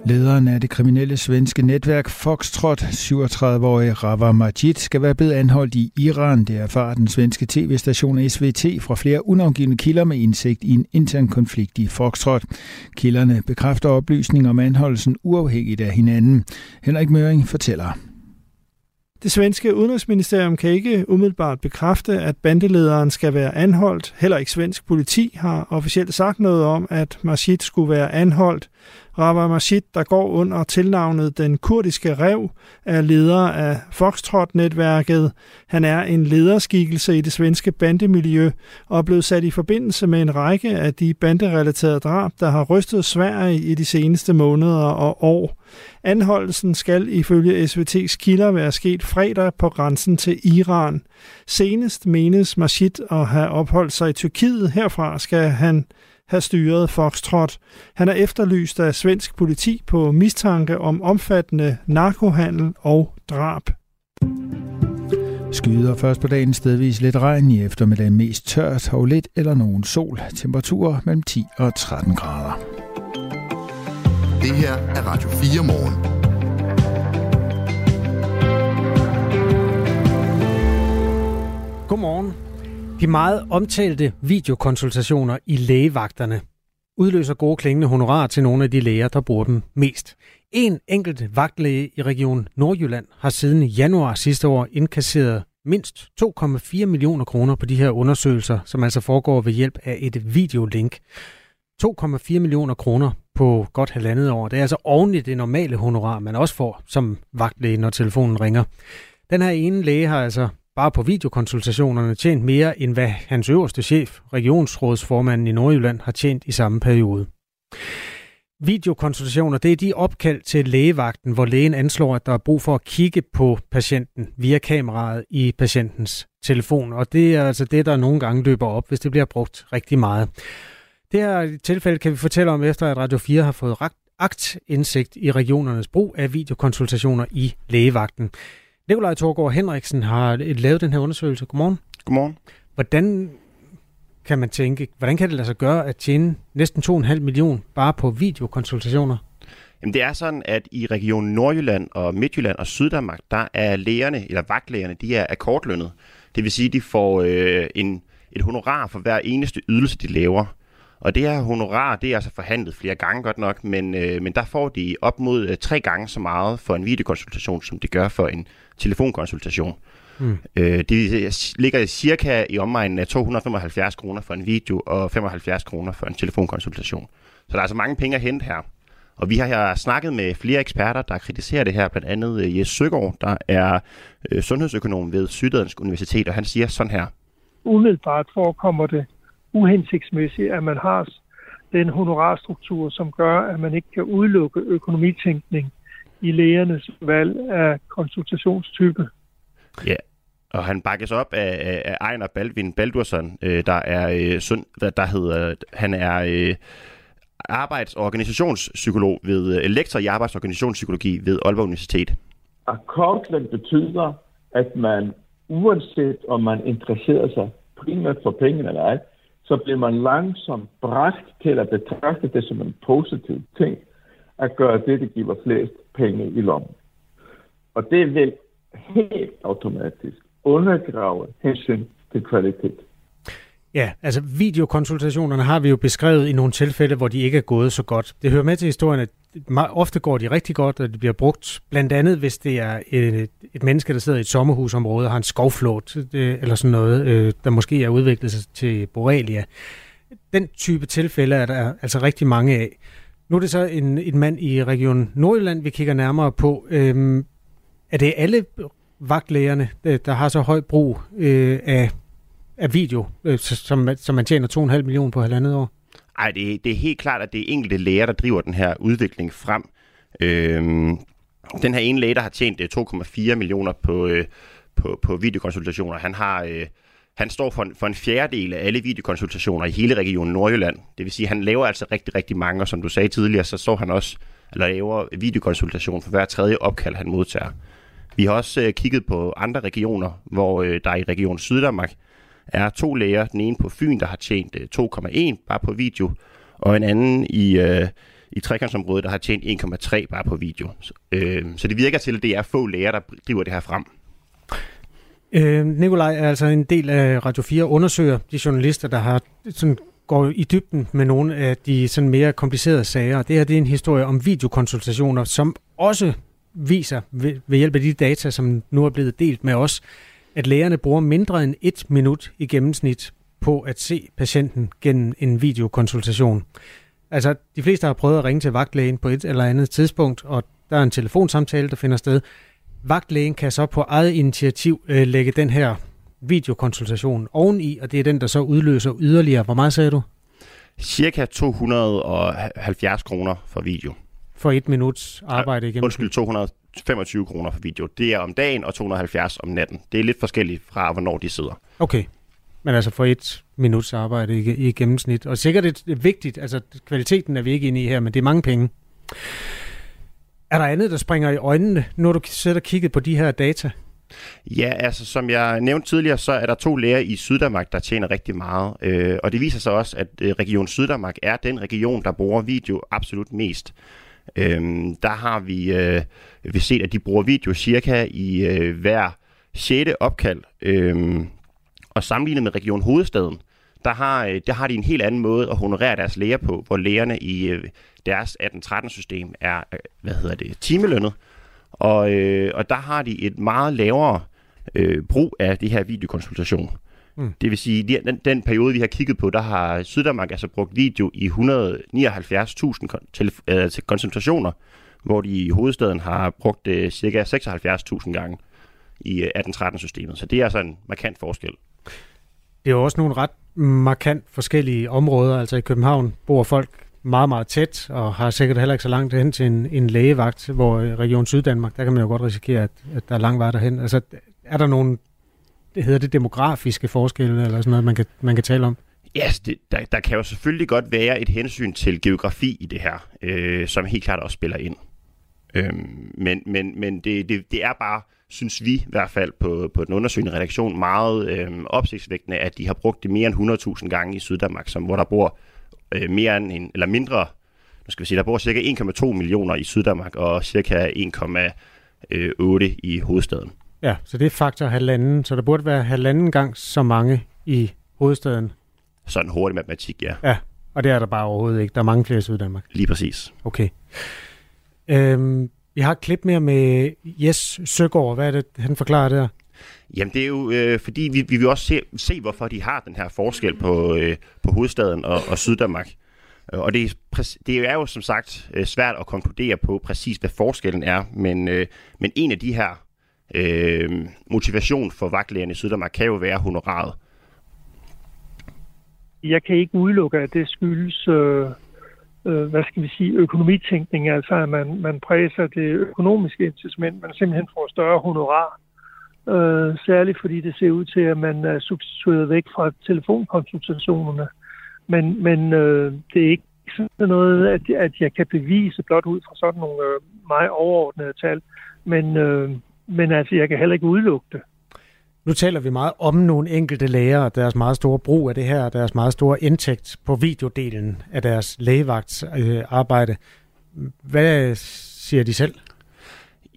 Lederen af det kriminelle svenske netværk Foxtrot, 37-årige Rava Majid, skal være blevet anholdt i Iran. Det erfarer den svenske tv-station SVT fra flere unavgivende kilder med indsigt i en intern konflikt i Foxtrot. Kilderne bekræfter oplysninger om anholdelsen uafhængigt af hinanden. Henrik Møring fortæller. Det svenske udenrigsministerium kan ikke umiddelbart bekræfte, at bandelederen skal være anholdt. Heller ikke svensk politi har officielt sagt noget om, at Masjid skulle være anholdt. Rawa Majid, der går under tilnavnet Den Kurdiske Rev, er leder af Foxtrot-netværket. Han er en lederskikkelse i det svenske bandemiljø og er blevet sat i forbindelse med en række af de banderelaterede drab, der har rystet Sverige i de seneste måneder og år. Anholdelsen skal ifølge SVT's kilder være sket fredag på grænsen til Iran. Senest menes Majid at have opholdt sig i Tyrkiet. Herfra skal han have styret Foxtrot. Han er efterlyst af svensk politi på mistanke om omfattende narkohandel og drab. Skyder først på dagen stedvis lidt regn i eftermiddag mest tørt og lidt eller nogen sol. Temperaturer mellem 10 og 13 grader. Det her er Radio 4 morgen. Godmorgen. De meget omtalte videokonsultationer i lægevagterne udløser gode klingende honorar til nogle af de læger, der bruger dem mest. En enkelt vagtlæge i Region Nordjylland har siden januar sidste år indkasseret mindst 2,4 millioner kroner på de her undersøgelser, som altså foregår ved hjælp af et videolink. 2,4 millioner kroner på godt halvandet år. Det er altså oven i det normale honorar, man også får som vagtlæge, når telefonen ringer. Den her ene læge har altså bare på videokonsultationerne tjent mere, end hvad hans øverste chef, regionsrådsformanden i Nordjylland, har tjent i samme periode. Videokonsultationer, det er de opkald til lægevagten, hvor lægen anslår, at der er brug for at kigge på patienten via kameraet i patientens telefon. Og det er altså det, der nogle gange løber op, hvis det bliver brugt rigtig meget. Det her tilfælde kan vi fortælle om, efter at Radio 4 har fået akt indsigt i regionernes brug af videokonsultationer i lægevagten. Nikolaj Torgård Henriksen har lavet den her undersøgelse. Godmorgen. Godmorgen. Hvordan kan man tænke, hvordan kan det lade sig gøre at tjene næsten 2,5 millioner bare på videokonsultationer? Jamen det er sådan, at i regionen Nordjylland og Midtjylland og Syddanmark, der er lægerne, eller vagtlægerne, de er akkordlønnet. Det vil sige, at de får øh, en, et honorar for hver eneste ydelse, de laver. Og det her honorar, det er altså forhandlet flere gange godt nok, men, øh, men der får de op mod øh, tre gange så meget for en videokonsultation, som det gør for en telefonkonsultation. Mm. Øh, det ligger cirka i omegnen af 275 kroner for en video og 75 kroner for en telefonkonsultation. Så der er altså mange penge at hente her. Og vi har her snakket med flere eksperter, der kritiserer det her, blandt andet øh, Jes Søgaard, der er øh, sundhedsøkonom ved Syddansk Universitet, og han siger sådan her. Umiddelbart forekommer det uhensigtsmæssigt, at man har den honorarstruktur, som gør, at man ikke kan udelukke økonomitænkning i lægernes valg af konsultationstype. Ja, og han bakkes op af, af Ejner Baldvin Baldursson, øh, der er øh, sund, hvad der hedder, han er øh, arbejdsorganisationspsykolog ved øh, lektor i arbejdsorganisationspsykologi ved Aalborg Universitet. Akkordløn betyder, at man uanset om man interesserer sig primært for penge eller ej, så bliver man langsomt bragt til at betragte det som en positiv ting, at gøre det, det giver flest penge i lommen. Og det vil helt automatisk undergrave hensyn til kvalitet. Ja, altså videokonsultationerne har vi jo beskrevet i nogle tilfælde, hvor de ikke er gået så godt. Det hører med til historien, at ofte går de rigtig godt, og det bliver brugt blandt andet, hvis det er et, et menneske, der sidder i et sommerhusområde og har en skovflåt, øh, eller sådan noget, øh, der måske er udviklet sig til Borrelia. Den type tilfælde er der altså rigtig mange af. Nu er det så en, en mand i Region Nordjylland, vi kigger nærmere på. Øhm, er det alle vagtlægerne, der har så høj brug øh, af, af video, øh, som, som man tjener 2,5 millioner på halvandet år? Nej, det, det er helt klart, at det er enkelte læger, der driver den her udvikling frem. Øhm, den her ene læge, der har tjent øh, 2,4 millioner på, øh, på, på videokonsultationer, han har... Øh, han står for en, for en fjerdedel af alle videokonsultationer i hele regionen Nordjylland. Det vil sige, at han laver altså rigtig, rigtig mange, og som du sagde tidligere, så står han også, eller laver videokonsultation for hver tredje opkald, han modtager. Vi har også øh, kigget på andre regioner, hvor øh, der i Region Syddanmark er to læger. Den ene på Fyn, der har tjent øh, 2,1 bare på video, og en anden i, øh, i trekantsområdet, der har tjent 1,3 bare på video. Så, øh, så det virker til, at det er få læger, der driver det her frem. Øh, Nikolaj er altså en del af Radio 4 undersøger de journalister, der har sådan går i dybden med nogle af de sådan mere komplicerede sager. Det her det er en historie om videokonsultationer, som også viser ved, ved hjælp af de data, som nu er blevet delt med os, at lægerne bruger mindre end et minut i gennemsnit på at se patienten gennem en videokonsultation. Altså, de fleste har prøvet at ringe til vagtlægen på et eller andet tidspunkt, og der er en telefonsamtale, der finder sted. Vagtlægen kan så på eget initiativ øh, lægge den her videokonsultation oveni, og det er den, der så udløser yderligere. Hvor meget sagde du? Cirka 270 kroner for video for et minuts arbejde igennem? Undskyld, 225 kroner for video. Det er om dagen og 270 om natten. Det er lidt forskelligt fra, hvornår de sidder. Okay. Men altså for et minuts arbejde i, i gennemsnit. Og sikkert det er vigtigt, altså kvaliteten er vi ikke inde i her, men det er mange penge. Er der andet, der springer i øjnene, når du sidder kigget på de her data? Ja, altså som jeg nævnte tidligere, så er der to læger i Syddanmark, der tjener rigtig meget. Øh, og det viser sig også, at øh, Region Syddanmark er den region, der bruger video absolut mest. Øh, der har vi, øh, vi set, at de bruger video cirka i øh, hver 6. opkald. Øh, og sammenlignet med Region Hovedstaden, der har, øh, der har de en helt anden måde at honorere deres læger på, hvor lægerne i øh, deres 18-13-system er øh, hvad hedder det, timelønnet. Og, øh, og der har de et meget lavere øh, brug af det her videokonsultation. Mm. Det vil sige, den, den periode, vi har kigget på, der har Syddanmark altså brugt video i 179.000 til, øh, til koncentrationer, hvor de i hovedstaden har brugt øh, cirka 76.000 gange. i 1813-systemet. Så det er altså en markant forskel. Det er jo også nogle ret markant forskellige områder. Altså i København bor folk meget, meget tæt, og har sikkert heller ikke så langt hen til en, en lægevagt, hvor øh, Region Syddanmark, der kan man jo godt risikere, at, at der er lang vej derhen. Altså, er der nogle, det hedder det demografiske forskelle, eller sådan noget, man kan, man kan tale om? Ja, yes, det, der, der kan jo selvfølgelig godt være et hensyn til geografi i det her, øh, som helt klart også spiller ind. Øh, men men, men det, det, det er bare, synes vi i hvert fald på, på den undersøgende redaktion, meget øh, opsigtsvækkende, at de har brugt det mere end 100.000 gange i Syddanmark, som, hvor der bor øh, mere end en, eller mindre, nu skal vi sige, der bor cirka 1,2 millioner i Syddanmark og cirka 1,8 i hovedstaden. Ja, så det er faktor halvanden, så der burde være halvanden gang så mange i hovedstaden. Sådan hurtig matematik, ja. Ja, og det er der bare overhovedet ikke. Der er mange flere i Syddanmark. Lige præcis. Okay. Øhm, vi har et klip mere med Jes Søgaard. Hvad er det, han forklarer der? Jamen det er jo øh, fordi, vi, vi vil også se, se, hvorfor de har den her forskel på, øh, på hovedstaden og, og Syddanmark. Øh, og det er, det er jo som sagt øh, svært at konkludere på præcis, hvad forskellen er, men, øh, men en af de her øh, motivation for vagtlægerne i Syddanmark kan jo være honoraret. Jeg kan ikke udelukke, at det skyldes, øh, øh, hvad skal vi sige, økonomitænkning, altså at man, man præser det økonomiske incitament, man simpelthen får større honorar Øh, særligt fordi det ser ud til, at man er substitueret væk fra telefonkonsultationerne. Men, men øh, det er ikke sådan noget, at, at jeg kan bevise blot ud fra sådan nogle øh, meget overordnede tal. Men, øh, men altså, jeg kan heller ikke udelukke det. Nu taler vi meget om nogle enkelte læger og deres meget store brug af det her, og deres meget store indtægt på videodelen af deres lægevagtsarbejde. Øh, Hvad siger de selv?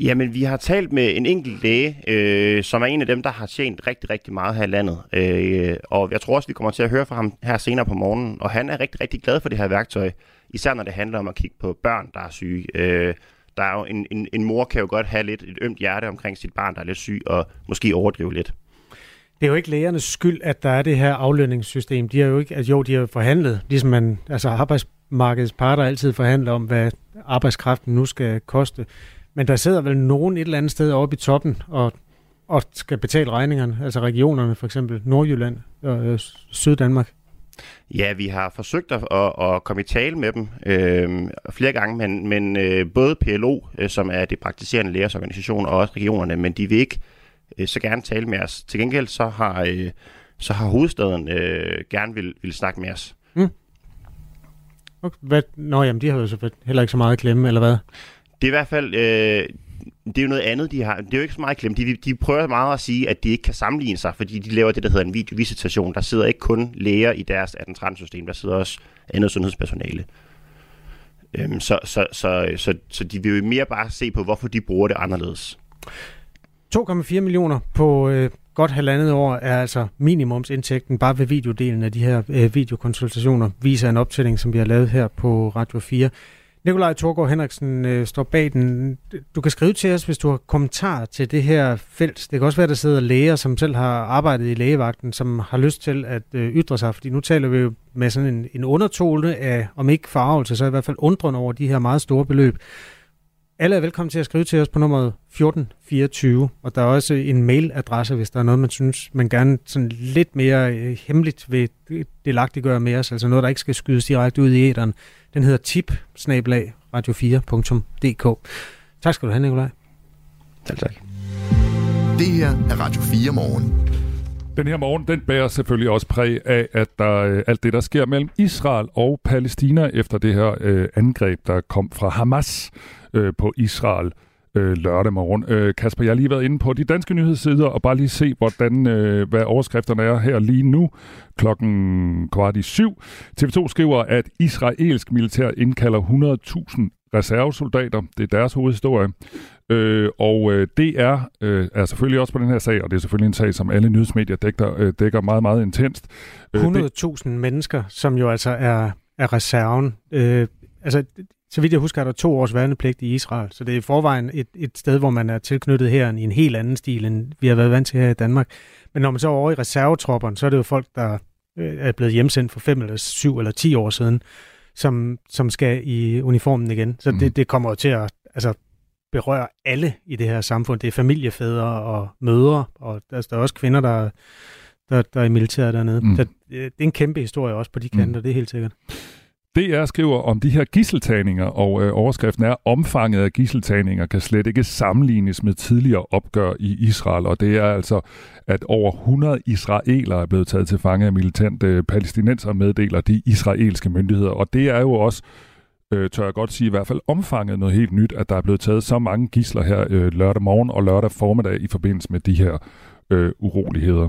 Jamen, vi har talt med en enkelt læge, øh, som er en af dem, der har tjent rigtig, rigtig meget her i landet. Øh, og jeg tror også, vi kommer til at høre fra ham her senere på morgenen. Og han er rigtig, rigtig glad for det her værktøj, især når det handler om at kigge på børn, der er syge. Øh, der er jo en, en, en mor kan jo godt have lidt et ømt hjerte omkring sit barn, der er lidt syg, og måske overdrive lidt. Det er jo ikke lægernes skyld, at der er det her aflønningssystem. De har jo ikke, altså jo, de har forhandlet, ligesom man, altså arbejdsmarkedets parter altid forhandler om, hvad arbejdskraften nu skal koste. Men der sidder vel nogen et eller andet sted oppe i toppen og, og skal betale regningerne, altså regionerne for eksempel, Nordjylland og øh, Syddanmark. Ja, vi har forsøgt at, at, at komme i tale med dem øh, flere gange, men, men øh, både PLO, øh, som er det praktiserende lægers organisation, og også regionerne, men de vil ikke øh, så gerne tale med os. Til gengæld så har, øh, så har hovedstaden øh, gerne vil, vil snakke med os. Mm. Okay. Hvad? Nå, jamen, de har jo så heller ikke så meget at klemme, eller hvad? Det er i hvert fald... Øh, det er jo noget andet, de har. Det er jo ikke så meget klemt. De, de prøver meget at sige, at de ikke kan sammenligne sig, fordi de laver det, der hedder en videovisitation. Der sidder ikke kun læger i deres 1813-system, der sidder også andet sundhedspersonale. Øhm, så, så, så, så, så de vil jo mere bare se på, hvorfor de bruger det anderledes. 2,4 millioner på øh, godt halvandet år er altså minimumsindtægten bare ved videodelen af de her øh, videokonsultationer, viser en optælling, som vi har lavet her på Radio 4. Nikolaj Torgård Henriksen øh, står bag den. Du kan skrive til os, hvis du har kommentarer til det her felt. Det kan også være, der sidder læger, som selv har arbejdet i lægevagten, som har lyst til at øh, ytre sig, fordi nu taler vi jo med sådan en, en undertone af, om ikke farvelse, så i hvert fald undren over de her meget store beløb. Alle er velkommen til at skrive til os på nummeret 1424, og der er også en mailadresse, hvis der er noget, man synes, man gerne sådan lidt mere øh, hemmeligt vil delagtiggøre med os, altså noget, der ikke skal skydes direkte ud i æderen. Den hedder tip radio4.dk. Tak skal du have, Nikolaj. Selv tak. Det her er Radio 4 morgen. Den her morgen, den bærer selvfølgelig også præg af, at der øh, alt det, der sker mellem Israel og Palæstina efter det her øh, angreb, der kom fra Hamas øh, på Israel øh, lørdag morgen. Øh, Kasper, jeg har lige været inde på de danske nyhedssider og bare lige se, hvordan, øh, hvad overskrifterne er her lige nu klokken kvart i syv. TV2 skriver, at israelsk militær indkalder 100.000 reservesoldater. Det er deres hovedhistorie. Øh, og øh, det er, øh, er selvfølgelig også på den her sag, og det er selvfølgelig en sag, som alle nyhedsmedier dækker, øh, dækker meget, meget intenst. Øh, 100.000 mennesker, som jo altså er, er reserven. Øh, altså, så vidt jeg husker, er der to års værnepligt i Israel, så det er i forvejen et, et sted, hvor man er tilknyttet her i en helt anden stil, end vi har været vant til her i Danmark. Men når man så er over i reservetropperne, så er det jo folk, der øh, er blevet hjemsendt for fem eller syv eller ti år siden, som, som skal i uniformen igen. Så det, det kommer jo til at... Altså, berører alle i det her samfund. Det er familiefædre og mødre, og der er også kvinder, der, der, der er i militæret dernede. Mm. Så det er en kæmpe historie også på de kanter, mm. det er helt sikkert. DR skriver om de her gisseltagninger, og øh, overskriften er, omfanget af gisseltagninger kan slet ikke sammenlignes med tidligere opgør i Israel, og det er altså, at over 100 israelere er blevet taget til fange af militante palæstinenser, meddeler de israelske myndigheder, og det er jo også øh, tør jeg godt sige, i hvert fald omfanget noget helt nyt, at der er blevet taget så mange gisler her øh, lørdag morgen og lørdag formiddag i forbindelse med de her øh, uroligheder.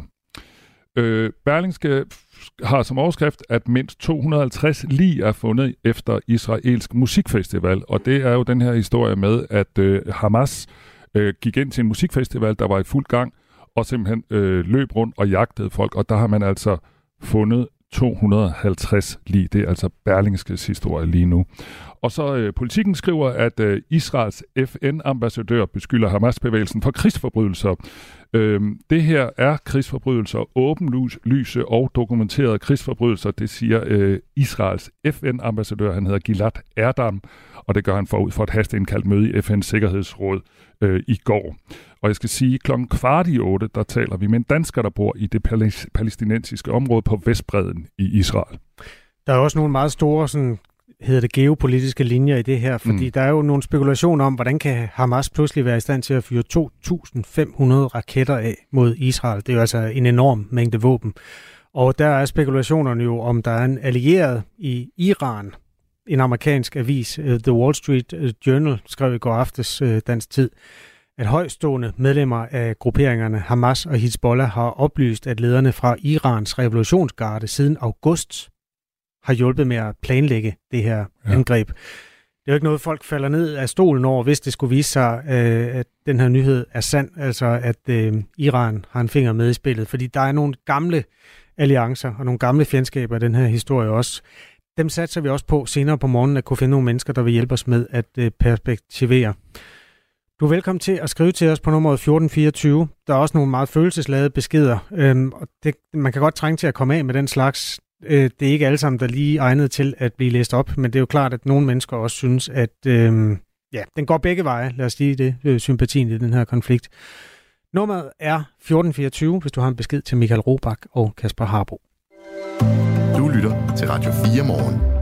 Øh, Berlingske har som overskrift, at mindst 250 lig er fundet efter israelsk musikfestival, og det er jo den her historie med, at øh, Hamas øh, gik ind til en musikfestival, der var i fuld gang, og simpelthen øh, løb rundt og jagtede folk, og der har man altså fundet 250 lige. Det er altså Berlingskes historie lige nu. Og så øh, politikken skriver, at øh, Israels FN-ambassadør beskylder Hamas-bevægelsen for krigsforbrydelser. Øhm, det her er krigsforbrydelser, åbenlyse og dokumenterede krigsforbrydelser, det siger øh, Israels FN-ambassadør, han hedder Gilad Erdam, og det gør han forud for et hasteindkaldt møde i FN's Sikkerhedsråd øh, i går. Og jeg skal sige, klokken kvart i otte, der taler vi med en dansker, der bor i det palæstinensiske område på Vestbreden i Israel. Der er også nogle meget store sådan, hedder det geopolitiske linjer i det her, fordi mm. der er jo nogle spekulationer om, hvordan kan Hamas pludselig være i stand til at fyre 2.500 raketter af mod Israel. Det er jo altså en enorm mængde våben. Og der er spekulationerne jo, om der er en allieret i Iran, en amerikansk avis, uh, The Wall Street øh, Journal, skrev i går aftes uh, dansk tid, at højstående medlemmer af grupperingerne Hamas og Hezbollah har oplyst, at lederne fra Irans revolutionsgarde siden august har hjulpet med at planlægge det her ja. angreb. Det er jo ikke noget, folk falder ned af stolen over, hvis det skulle vise sig, øh, at den her nyhed er sand, altså at øh, Iran har en finger med i spillet, fordi der er nogle gamle alliancer og nogle gamle fjendskaber i den her historie også. Dem satser vi også på senere på morgenen at kunne finde nogle mennesker, der vil hjælpe os med at øh, perspektivere. Du er velkommen til at skrive til os på nummeret 1424. Der er også nogle meget følelsesladede beskeder, øhm, og det, man kan godt trænge til at komme af med den slags. Øh, det er ikke alle sammen, der lige egnet til at blive læst op, men det er jo klart, at nogle mennesker også synes, at øh, ja, den går begge veje, lad os sige det, øh, sympatien i den her konflikt. Nummeret er 1424, hvis du har en besked til Michael Robach og Kasper Harbo. Du lytter til Radio 4 morgen.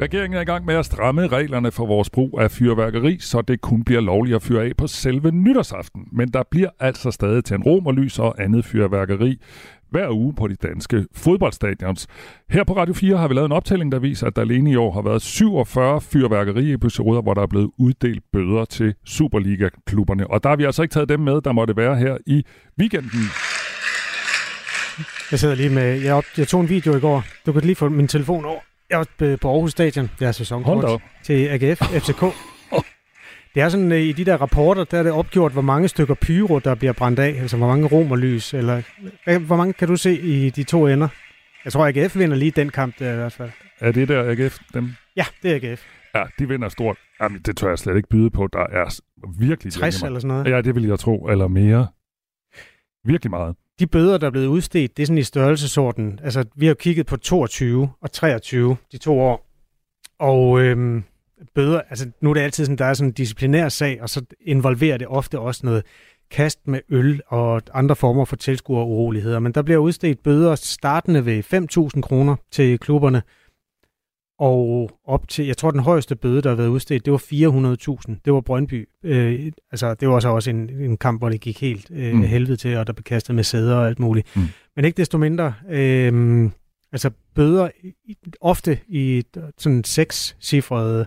Regeringen er i gang med at stramme reglerne for vores brug af fyrværkeri, så det kun bliver lovligt at fyre af på selve nytårsaften. Men der bliver altså stadig til en rom og lys og andet fyrværkeri hver uge på de danske fodboldstadions. Her på Radio 4 har vi lavet en optælling, der viser, at der alene i år har været 47 fyrværkeriepisoder, hvor der er blevet uddelt bøder til Superliga-klubberne. Og der har vi altså ikke taget dem med, der måtte være her i weekenden. Jeg sidder lige med... Jeg, op, jeg tog en video i går. Du kan lige få min telefon over. Jeg var på Aarhus Stadion. Jeg er sæsonkort til AGF, FCK. Det er sådan, øh, i de der rapporter, der er det opgjort, hvor mange stykker pyro, der bliver brændt af, altså hvor mange romerlys, eller hvor mange kan du se i de to ender? Jeg tror, AGF vinder lige den kamp der i hvert fald. Er det der AGF, dem? Ja, det er AGF. Ja, de vinder stort. Jamen, det tør jeg slet ikke byde på. Der er virkelig... 60 eller sådan noget? Ja, det vil jeg tro, eller mere. Virkelig meget. De bøder, der er blevet udstedt, det er sådan i størrelsesorden. Altså, vi har kigget på 22 og 23 de to år. Og øhm, bøder, altså nu er det altid sådan, der er sådan en disciplinær sag, og så involverer det ofte også noget kast med øl og andre former for tilskueruroligheder. Men der bliver udstedt bøder startende ved 5.000 kroner til klubberne, og op til, jeg tror den højeste bøde, der har været udstedt, det var 400.000. Det var Brøndby. Øh, altså, det var så også en, en kamp, hvor det gik helt øh, mm. helvede til, og der blev kastet med sæder og alt muligt. Mm. Men ikke desto mindre, øh, altså bøder ofte i sådan seks cifrede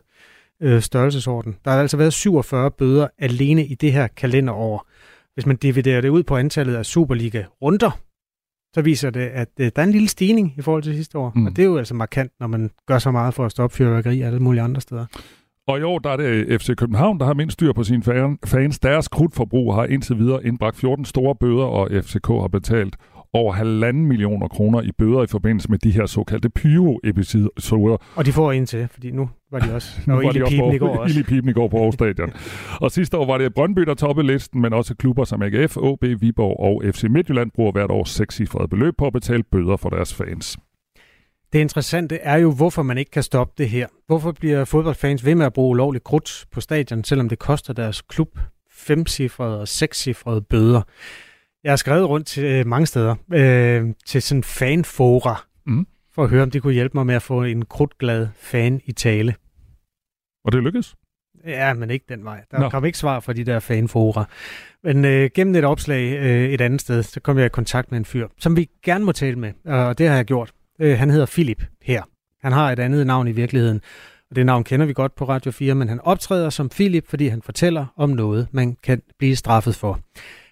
øh, størrelsesorden. Der har altså været 47 bøder alene i det her kalenderår. Hvis man dividerer det ud på antallet af Superliga-runder, så viser det, at øh, der er en lille stigning i forhold til sidste år. Mm. Og det er jo altså markant, når man gør så meget for at stoppe fyrværkeri alle mulige andre steder. Og i år der er det FC København, der har mindst styr på sine fans. Deres krudtforbrug har indtil videre indbragt 14 store bøder, og FCK har betalt over halvanden millioner kroner i bøder i forbindelse med de her såkaldte pyro-episoder. Og de får en til, fordi nu var de også... nu var de også på, i går også. pipen i går på Aarhus Stadion. og sidste år var det Brøndby, der toppede listen, men også klubber som AGF, OB, Viborg og FC Midtjylland bruger hvert år seks beløb på at betale bøder for deres fans. Det interessante er jo, hvorfor man ikke kan stoppe det her. Hvorfor bliver fodboldfans ved med at bruge ulovligt krudt på stadion, selvom det koster deres klub femcifrede og sekscifrede bøder? Jeg har skrevet rundt til øh, mange steder, øh, til sådan fanfora, mm. for at høre, om de kunne hjælpe mig med at få en krudtglad fan i tale. Og det lykkedes? Ja, men ikke den vej. Der Nå. kom ikke svar fra de der fanfora. Men øh, gennem et opslag øh, et andet sted, så kom jeg i kontakt med en fyr, som vi gerne må tale med, og det har jeg gjort. Øh, han hedder Philip her. Han har et andet navn i virkeligheden, og det navn kender vi godt på Radio 4, men han optræder som Philip, fordi han fortæller om noget, man kan blive straffet for.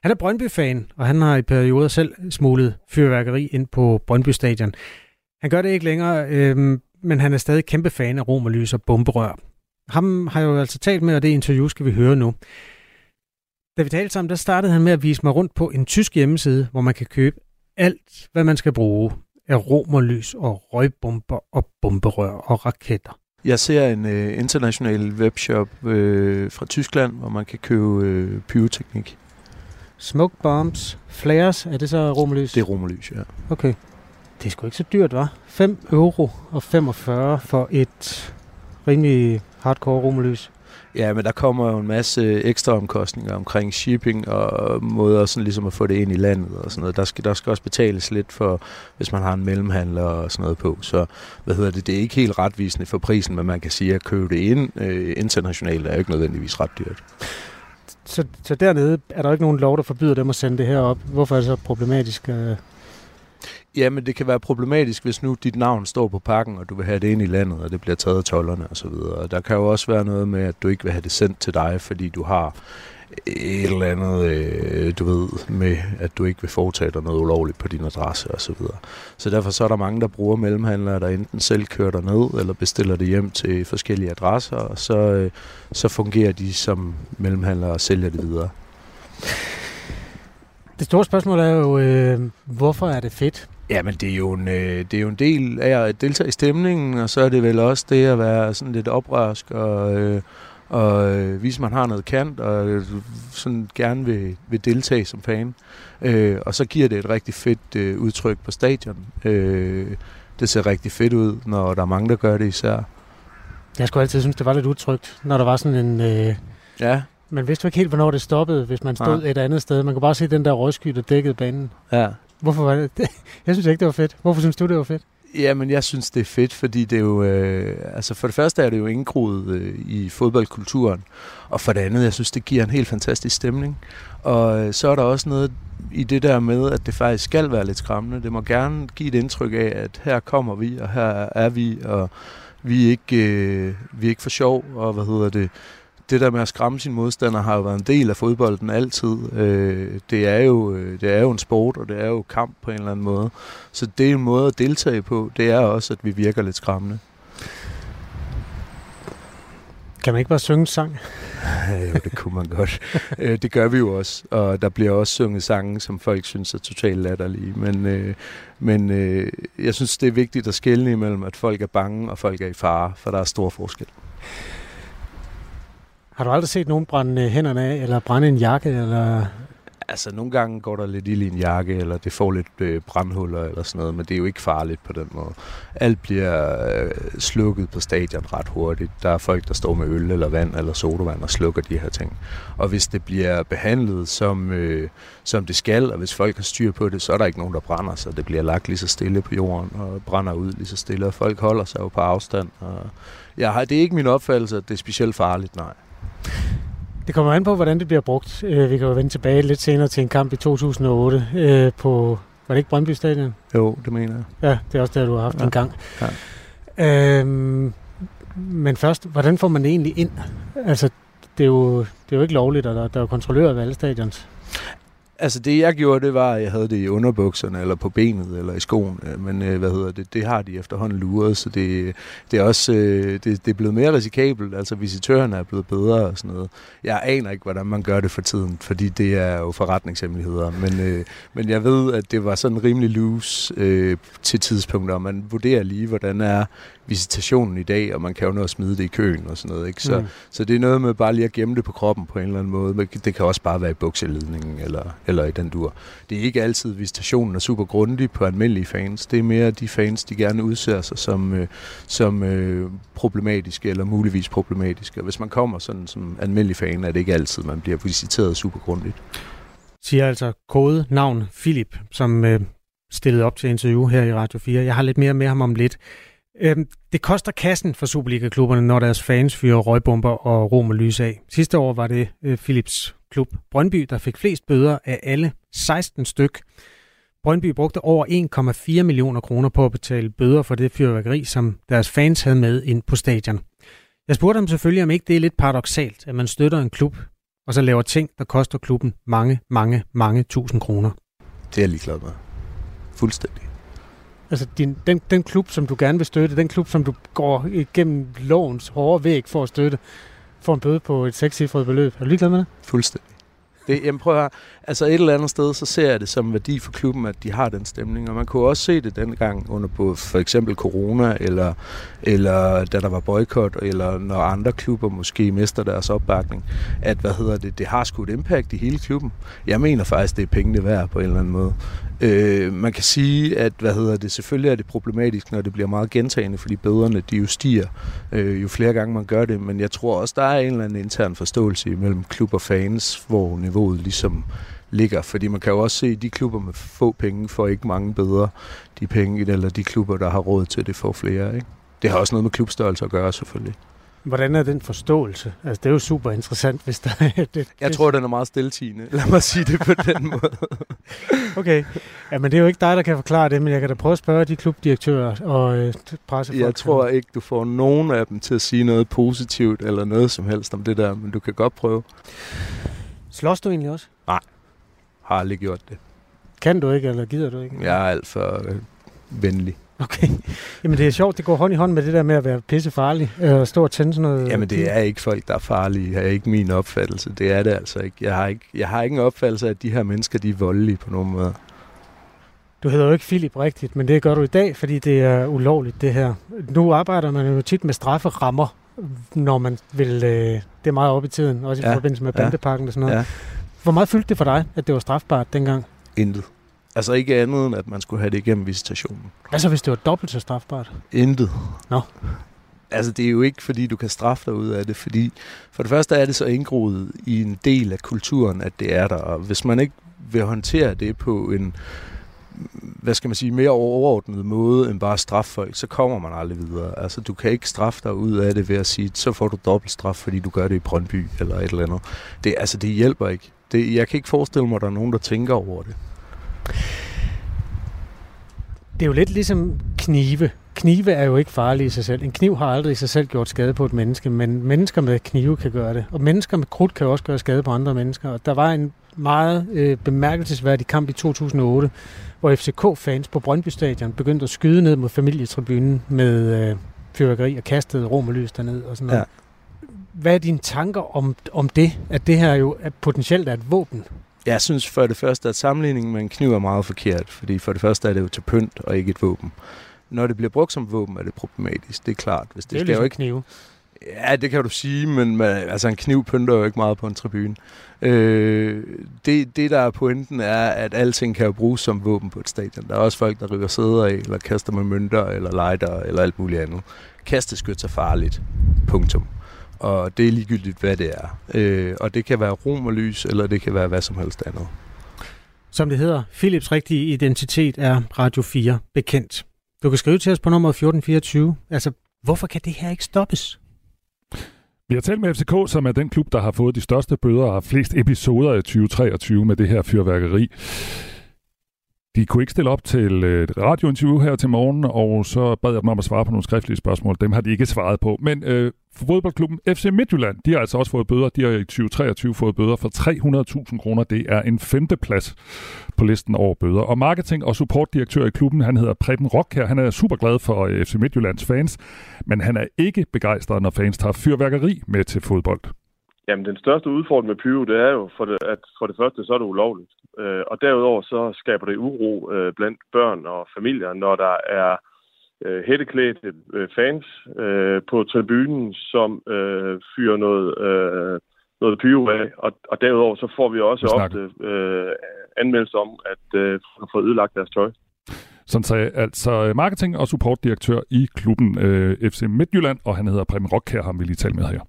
Han er Brøndby-fan, og han har i perioder selv smuglet fyrværkeri ind på Brøndby Stadion. Han gør det ikke længere, øh, men han er stadig kæmpe fan af romerlys og bomberør. Ham har jeg jo altså talt med, og det interview skal vi høre nu. Da vi talte sammen, der startede han med at vise mig rundt på en tysk hjemmeside, hvor man kan købe alt, hvad man skal bruge af romerlys og røgbomber og bomberør og raketter. Jeg ser en øh, international webshop øh, fra Tyskland, hvor man kan købe øh, pyroteknik. Smoke bombs, flares, er det så romerlys? Det er romerlys, ja. Okay. Det er sgu ikke så dyrt, var? 5 euro og 45 for et rimelig hardcore romerlys. Ja, men der kommer jo en masse ekstra omkostninger omkring shipping og måder sådan ligesom at få det ind i landet og sådan noget. Der skal, der skal også betales lidt for, hvis man har en mellemhandler og sådan noget på. Så hvad hedder det, det er ikke helt retvisende for prisen, men man kan sige, at købe det ind øh, internationalt er jo ikke nødvendigvis ret dyrt. Så, så dernede er der ikke nogen lov, der forbyder dem at sende det her op. Hvorfor er det så problematisk? Øh? Ja, men det kan være problematisk, hvis nu dit navn står på pakken, og du vil have det ind i landet, og det bliver taget af tollerne osv. Og der kan jo også være noget med, at du ikke vil have det sendt til dig, fordi du har et eller andet, øh, du ved, med at du ikke vil foretage dig noget ulovligt på din adresse osv. Så, videre. så derfor så er der mange, der bruger mellemhandlere, der enten selv kører dig ned eller bestiller det hjem til forskellige adresser, og så, øh, så fungerer de som mellemhandlere og sælger det videre. Det store spørgsmål er jo, øh, hvorfor er det fedt? Ja, men det er, jo en, øh, det er jo en del af at deltage i stemningen, og så er det vel også det at være sådan lidt oprørsk og, øh, og øh, vise, at man har noget kant og øh, sådan gerne vil, vil deltage som fan. Øh, og så giver det et rigtig fedt øh, udtryk på stadion. Øh, det ser rigtig fedt ud, når der er mange, der gør det især. Jeg skulle altid synes, det var lidt utrygt, når der var sådan en... Øh, ja. Man vidste jo ikke helt, hvornår det stoppede, hvis man stod ja. et andet sted. Man kunne bare se den der røgsky, der dækkede banen. Ja. Hvorfor var det? Jeg synes ikke, det var fedt. Hvorfor synes du, det var fedt? Ja, men jeg synes, det er fedt, fordi det er jo... Øh, altså for det første er det jo indgroet øh, i fodboldkulturen, og for det andet, jeg synes, det giver en helt fantastisk stemning. Og øh, så er der også noget i det der med, at det faktisk skal være lidt skræmmende. Det må gerne give et indtryk af, at her kommer vi, og her er vi, og vi er ikke, øh, vi er ikke for sjov, og hvad hedder det, det der med at skræmme sin modstander har jo været en del af fodbolden altid. Øh, det, er jo, øh, det er jo en sport, og det er jo kamp på en eller anden måde. Så det er en måde at deltage på. Det er også, at vi virker lidt skræmmende. Kan man ikke bare synge sang? jo, det kunne man godt. Øh, det gør vi jo også, og der bliver også sunget sange, som folk synes er totalt latterlige. Men, øh, men øh, jeg synes, det er vigtigt at skelne imellem, at folk er bange og folk er i fare, for der er stor forskel. Har du aldrig set nogen brænde øh, hænderne af, eller brænde en jakke, eller... Altså, nogle gange går der lidt ild i en jakke, eller det får lidt øh, brandhuller eller sådan noget, men det er jo ikke farligt på den måde. Alt bliver øh, slukket på stadion ret hurtigt. Der er folk, der står med øl eller vand eller sodavand og slukker de her ting. Og hvis det bliver behandlet som, øh, som det skal, og hvis folk har styr på det, så er der ikke nogen, der brænder sig. Det bliver lagt lige så stille på jorden og brænder ud lige så stille, og folk holder sig jo på afstand. Og jeg har, det er ikke min opfattelse, at det er specielt farligt, nej. Det kommer an på, hvordan det bliver brugt. Øh, vi kan jo vende tilbage lidt senere til en kamp i 2008 øh, på, var det ikke Brøndby Stadion? Jo, det mener jeg. Ja, det er også der, du har haft ja. en gang. Ja. Øhm, men først, hvordan får man det egentlig ind? Altså, det er jo, det er jo ikke lovligt, og der, der er jo kontrollører ved alle stadions. Altså det jeg gjorde, det var, at jeg havde det i underbukserne, eller på benet, eller i skoen. Men øh, hvad hedder det, det har de efterhånden luret, så det, det er også øh, det, det er blevet mere risikabelt. Altså visitørerne er blevet bedre og sådan noget. Jeg aner ikke, hvordan man gør det for tiden, fordi det er jo forretningshemmeligheder. Men, øh, men jeg ved, at det var sådan rimelig loose øh, til tidspunkter, og man vurderer lige, hvordan er visitationen i dag, og man kan jo nå at smide det i køen og sådan noget. Ikke? Så, mm. så det er noget med bare lige at gemme det på kroppen på en eller anden måde. Men det kan også bare være i bukseledningen eller eller i den dur. Det er ikke altid, visitationen er super grundig på almindelige fans. Det er mere de fans, de gerne udser sig som, øh, som øh, problematiske eller muligvis problematiske. Og hvis man kommer sådan som almindelig fan, er det ikke altid, man bliver visiteret super grundigt. Siger altså kode navn Philip, som øh, stillede op til interview her i Radio 4. Jeg har lidt mere med ham om lidt. Øhm, det koster kassen for Superliga-klubberne, når deres fans fyrer røgbomber og rom og lys af. Sidste år var det øh, Philips klub Brøndby, der fik flest bøder af alle 16 styk. Brøndby brugte over 1,4 millioner kroner på at betale bøder for det fyrværkeri, som deres fans havde med ind på stadion. Jeg spurgte dem selvfølgelig, om ikke det er lidt paradoxalt, at man støtter en klub, og så laver ting, der koster klubben mange, mange, mange tusind kroner. Det er jeg ligeglad med. Fuldstændig. Altså din, den, den klub, som du gerne vil støtte, den klub, som du går igennem lovens hårde væg for at støtte, får en bøde på et sekscifret beløb. Er du ligeglad med det? Fuldstændig. Det, jamen prøv at høre. Altså et eller andet sted, så ser jeg det som værdi for klubben, at de har den stemning. Og man kunne også se det dengang under på for eksempel corona, eller, eller da der var boykot, eller når andre klubber måske mister deres opbakning, at hvad hedder det, det har sgu et impact i hele klubben. Jeg mener faktisk, det er pengene værd på en eller anden måde. Øh, man kan sige, at hvad hedder det, selvfølgelig er det problematisk, når det bliver meget gentagende, fordi bøderne de jo stiger, øh, jo flere gange man gør det, men jeg tror også, der er en eller anden intern forståelse mellem klub og fans, hvor niveauet ligesom ligger, fordi man kan jo også se, at de klubber med få penge får ikke mange bedre de penge, eller de klubber, der har råd til det, får flere. Ikke? Det har også noget med klubstørrelse at gøre, selvfølgelig. Hvordan er den forståelse? Altså, det er jo super interessant, hvis der er det. Jeg tror, den er meget stiltigende. Lad mig sige det på den måde. okay. Ja, men det er jo ikke dig, der kan forklare det, men jeg kan da prøve at spørge de klubdirektører og øh, pressefolk. Jeg tror ikke, du får nogen af dem til at sige noget positivt eller noget som helst om det der, men du kan godt prøve. Slås du egentlig også? Nej, har aldrig gjort det. Kan du ikke, eller gider du ikke? Jeg er alt for øh, venlig. Okay. Jamen det er sjovt, det går hånd i hånd med det der med at være pissefarlig øh, og stå og tænde sådan noget. Jamen det er ikke folk, der er farlige. Det er ikke min opfattelse. Det er det altså ikke. Jeg har ikke, jeg har ikke en opfattelse af, at de her mennesker, de er voldelige på nogen måde. Du hedder jo ikke Philip rigtigt, men det gør du i dag, fordi det er ulovligt det her. Nu arbejder man jo tit med strafferammer, når man vil, øh, det er meget op i tiden, også i ja, forbindelse med bandepakken ja, og sådan noget. Ja. Hvor meget fyldte det for dig, at det var strafbart dengang? Intet. Altså ikke andet end, at man skulle have det igennem visitationen. Hvad så, hvis det var dobbelt så strafbart? Intet. Nå. Altså, det er jo ikke, fordi du kan straffe dig ud af det, fordi for det første er det så indgroet i en del af kulturen, at det er der. Og hvis man ikke vil håndtere det på en, hvad skal man sige, mere overordnet måde end bare straffe folk, så kommer man aldrig videre. Altså, du kan ikke straffe dig ud af det ved at sige, så får du dobbelt straf, fordi du gør det i Brøndby eller et eller andet. Det, altså, det hjælper ikke. Det, jeg kan ikke forestille mig, at der er nogen, der tænker over det. Det er jo lidt ligesom knive. Knive er jo ikke farlige i sig selv. En kniv har aldrig i sig selv gjort skade på et menneske, men mennesker med knive kan gøre det. Og mennesker med krudt kan også gøre skade på andre mennesker. Og der var en meget øh, bemærkelsesværdig kamp i 2008, hvor FCK-fans på Brøndby Stadion begyndte at skyde ned mod familietribunen med øh, fyrværkeri og kastede rom og lys derned og sådan noget. Ja. Hvad er dine tanker om, om det, at det her jo er potentielt er et våben? Jeg synes for det første, at sammenligningen med en kniv er meget forkert, fordi for det første er det jo til pynt og ikke et våben. Når det bliver brugt som våben, er det problematisk, det er klart. Hvis det, det er skal ligesom jo ikke... knive. Ja, det kan du sige, men altså en kniv pynter jo ikke meget på en tribune. Øh, det, det, der er pointen, er, at alting kan jo bruges som våben på et stadion. Der er også folk, der river sæder af, eller kaster med mønter, eller lighter, eller alt muligt andet. Kasteskyts er farligt. Punktum og det er ligegyldigt, hvad det er. Øh, og det kan være rom og lys, eller det kan være hvad som helst andet. Som det hedder, Philips rigtige identitet er Radio 4 bekendt. Du kan skrive til os på nummer 1424. Altså, hvorfor kan det her ikke stoppes? Vi har talt med FCK, som er den klub, der har fået de største bøder og flest episoder i 2023 med det her fyrværkeri. De kunne ikke stille op til øh, et radiointerview her til morgen, og så bad jeg dem om at svare på nogle skriftlige spørgsmål. Dem har de ikke svaret på. Men øh, fodboldklubben FC Midtjylland, de har altså også fået bøder. De har i 2023 fået bøder for 300.000 kroner. Det er en femteplads på listen over bøder. Og marketing- og supportdirektør i klubben, han hedder Preben Rock her. Han er super glad for øh, FC Midtjyllands fans, men han er ikke begejstret, når fans tager fyrværkeri med til fodbold. Jamen, den største udfordring med pyro, det er jo, for det, at for det første, så er det ulovligt. Øh, og derudover, så skaber det uro øh, blandt børn og familier, når der er øh, hætteklædte øh, fans øh, på tribunen, som øh, fyrer noget øh, noget pyro af. Og, og derudover så får vi også ofte øh, anmeldelser om, at øh, har fået ødelagt deres tøj. Sådan sagde altså marketing- og supportdirektør i klubben øh, FC Midtjylland, og han hedder Preben Rock, ham vi lige tale med her.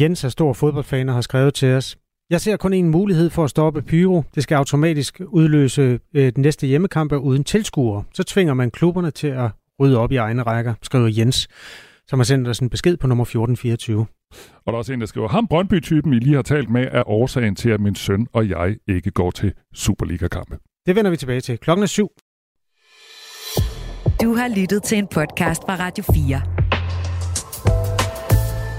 Jens er stor fodboldfan og har skrevet til os. Jeg ser kun en mulighed for at stoppe Pyro. Det skal automatisk udløse øh, den næste hjemmekampe uden tilskuere. Så tvinger man klubberne til at rydde op i egne rækker, skriver Jens, som har sendt os en besked på nummer 1424. Og der er også en, der skriver, ham Brøndby-typen, I lige har talt med, er årsagen til, at min søn og jeg ikke går til Superliga-kampe. Det vender vi tilbage til. Klokken er syv. Du har lyttet til en podcast fra Radio 4.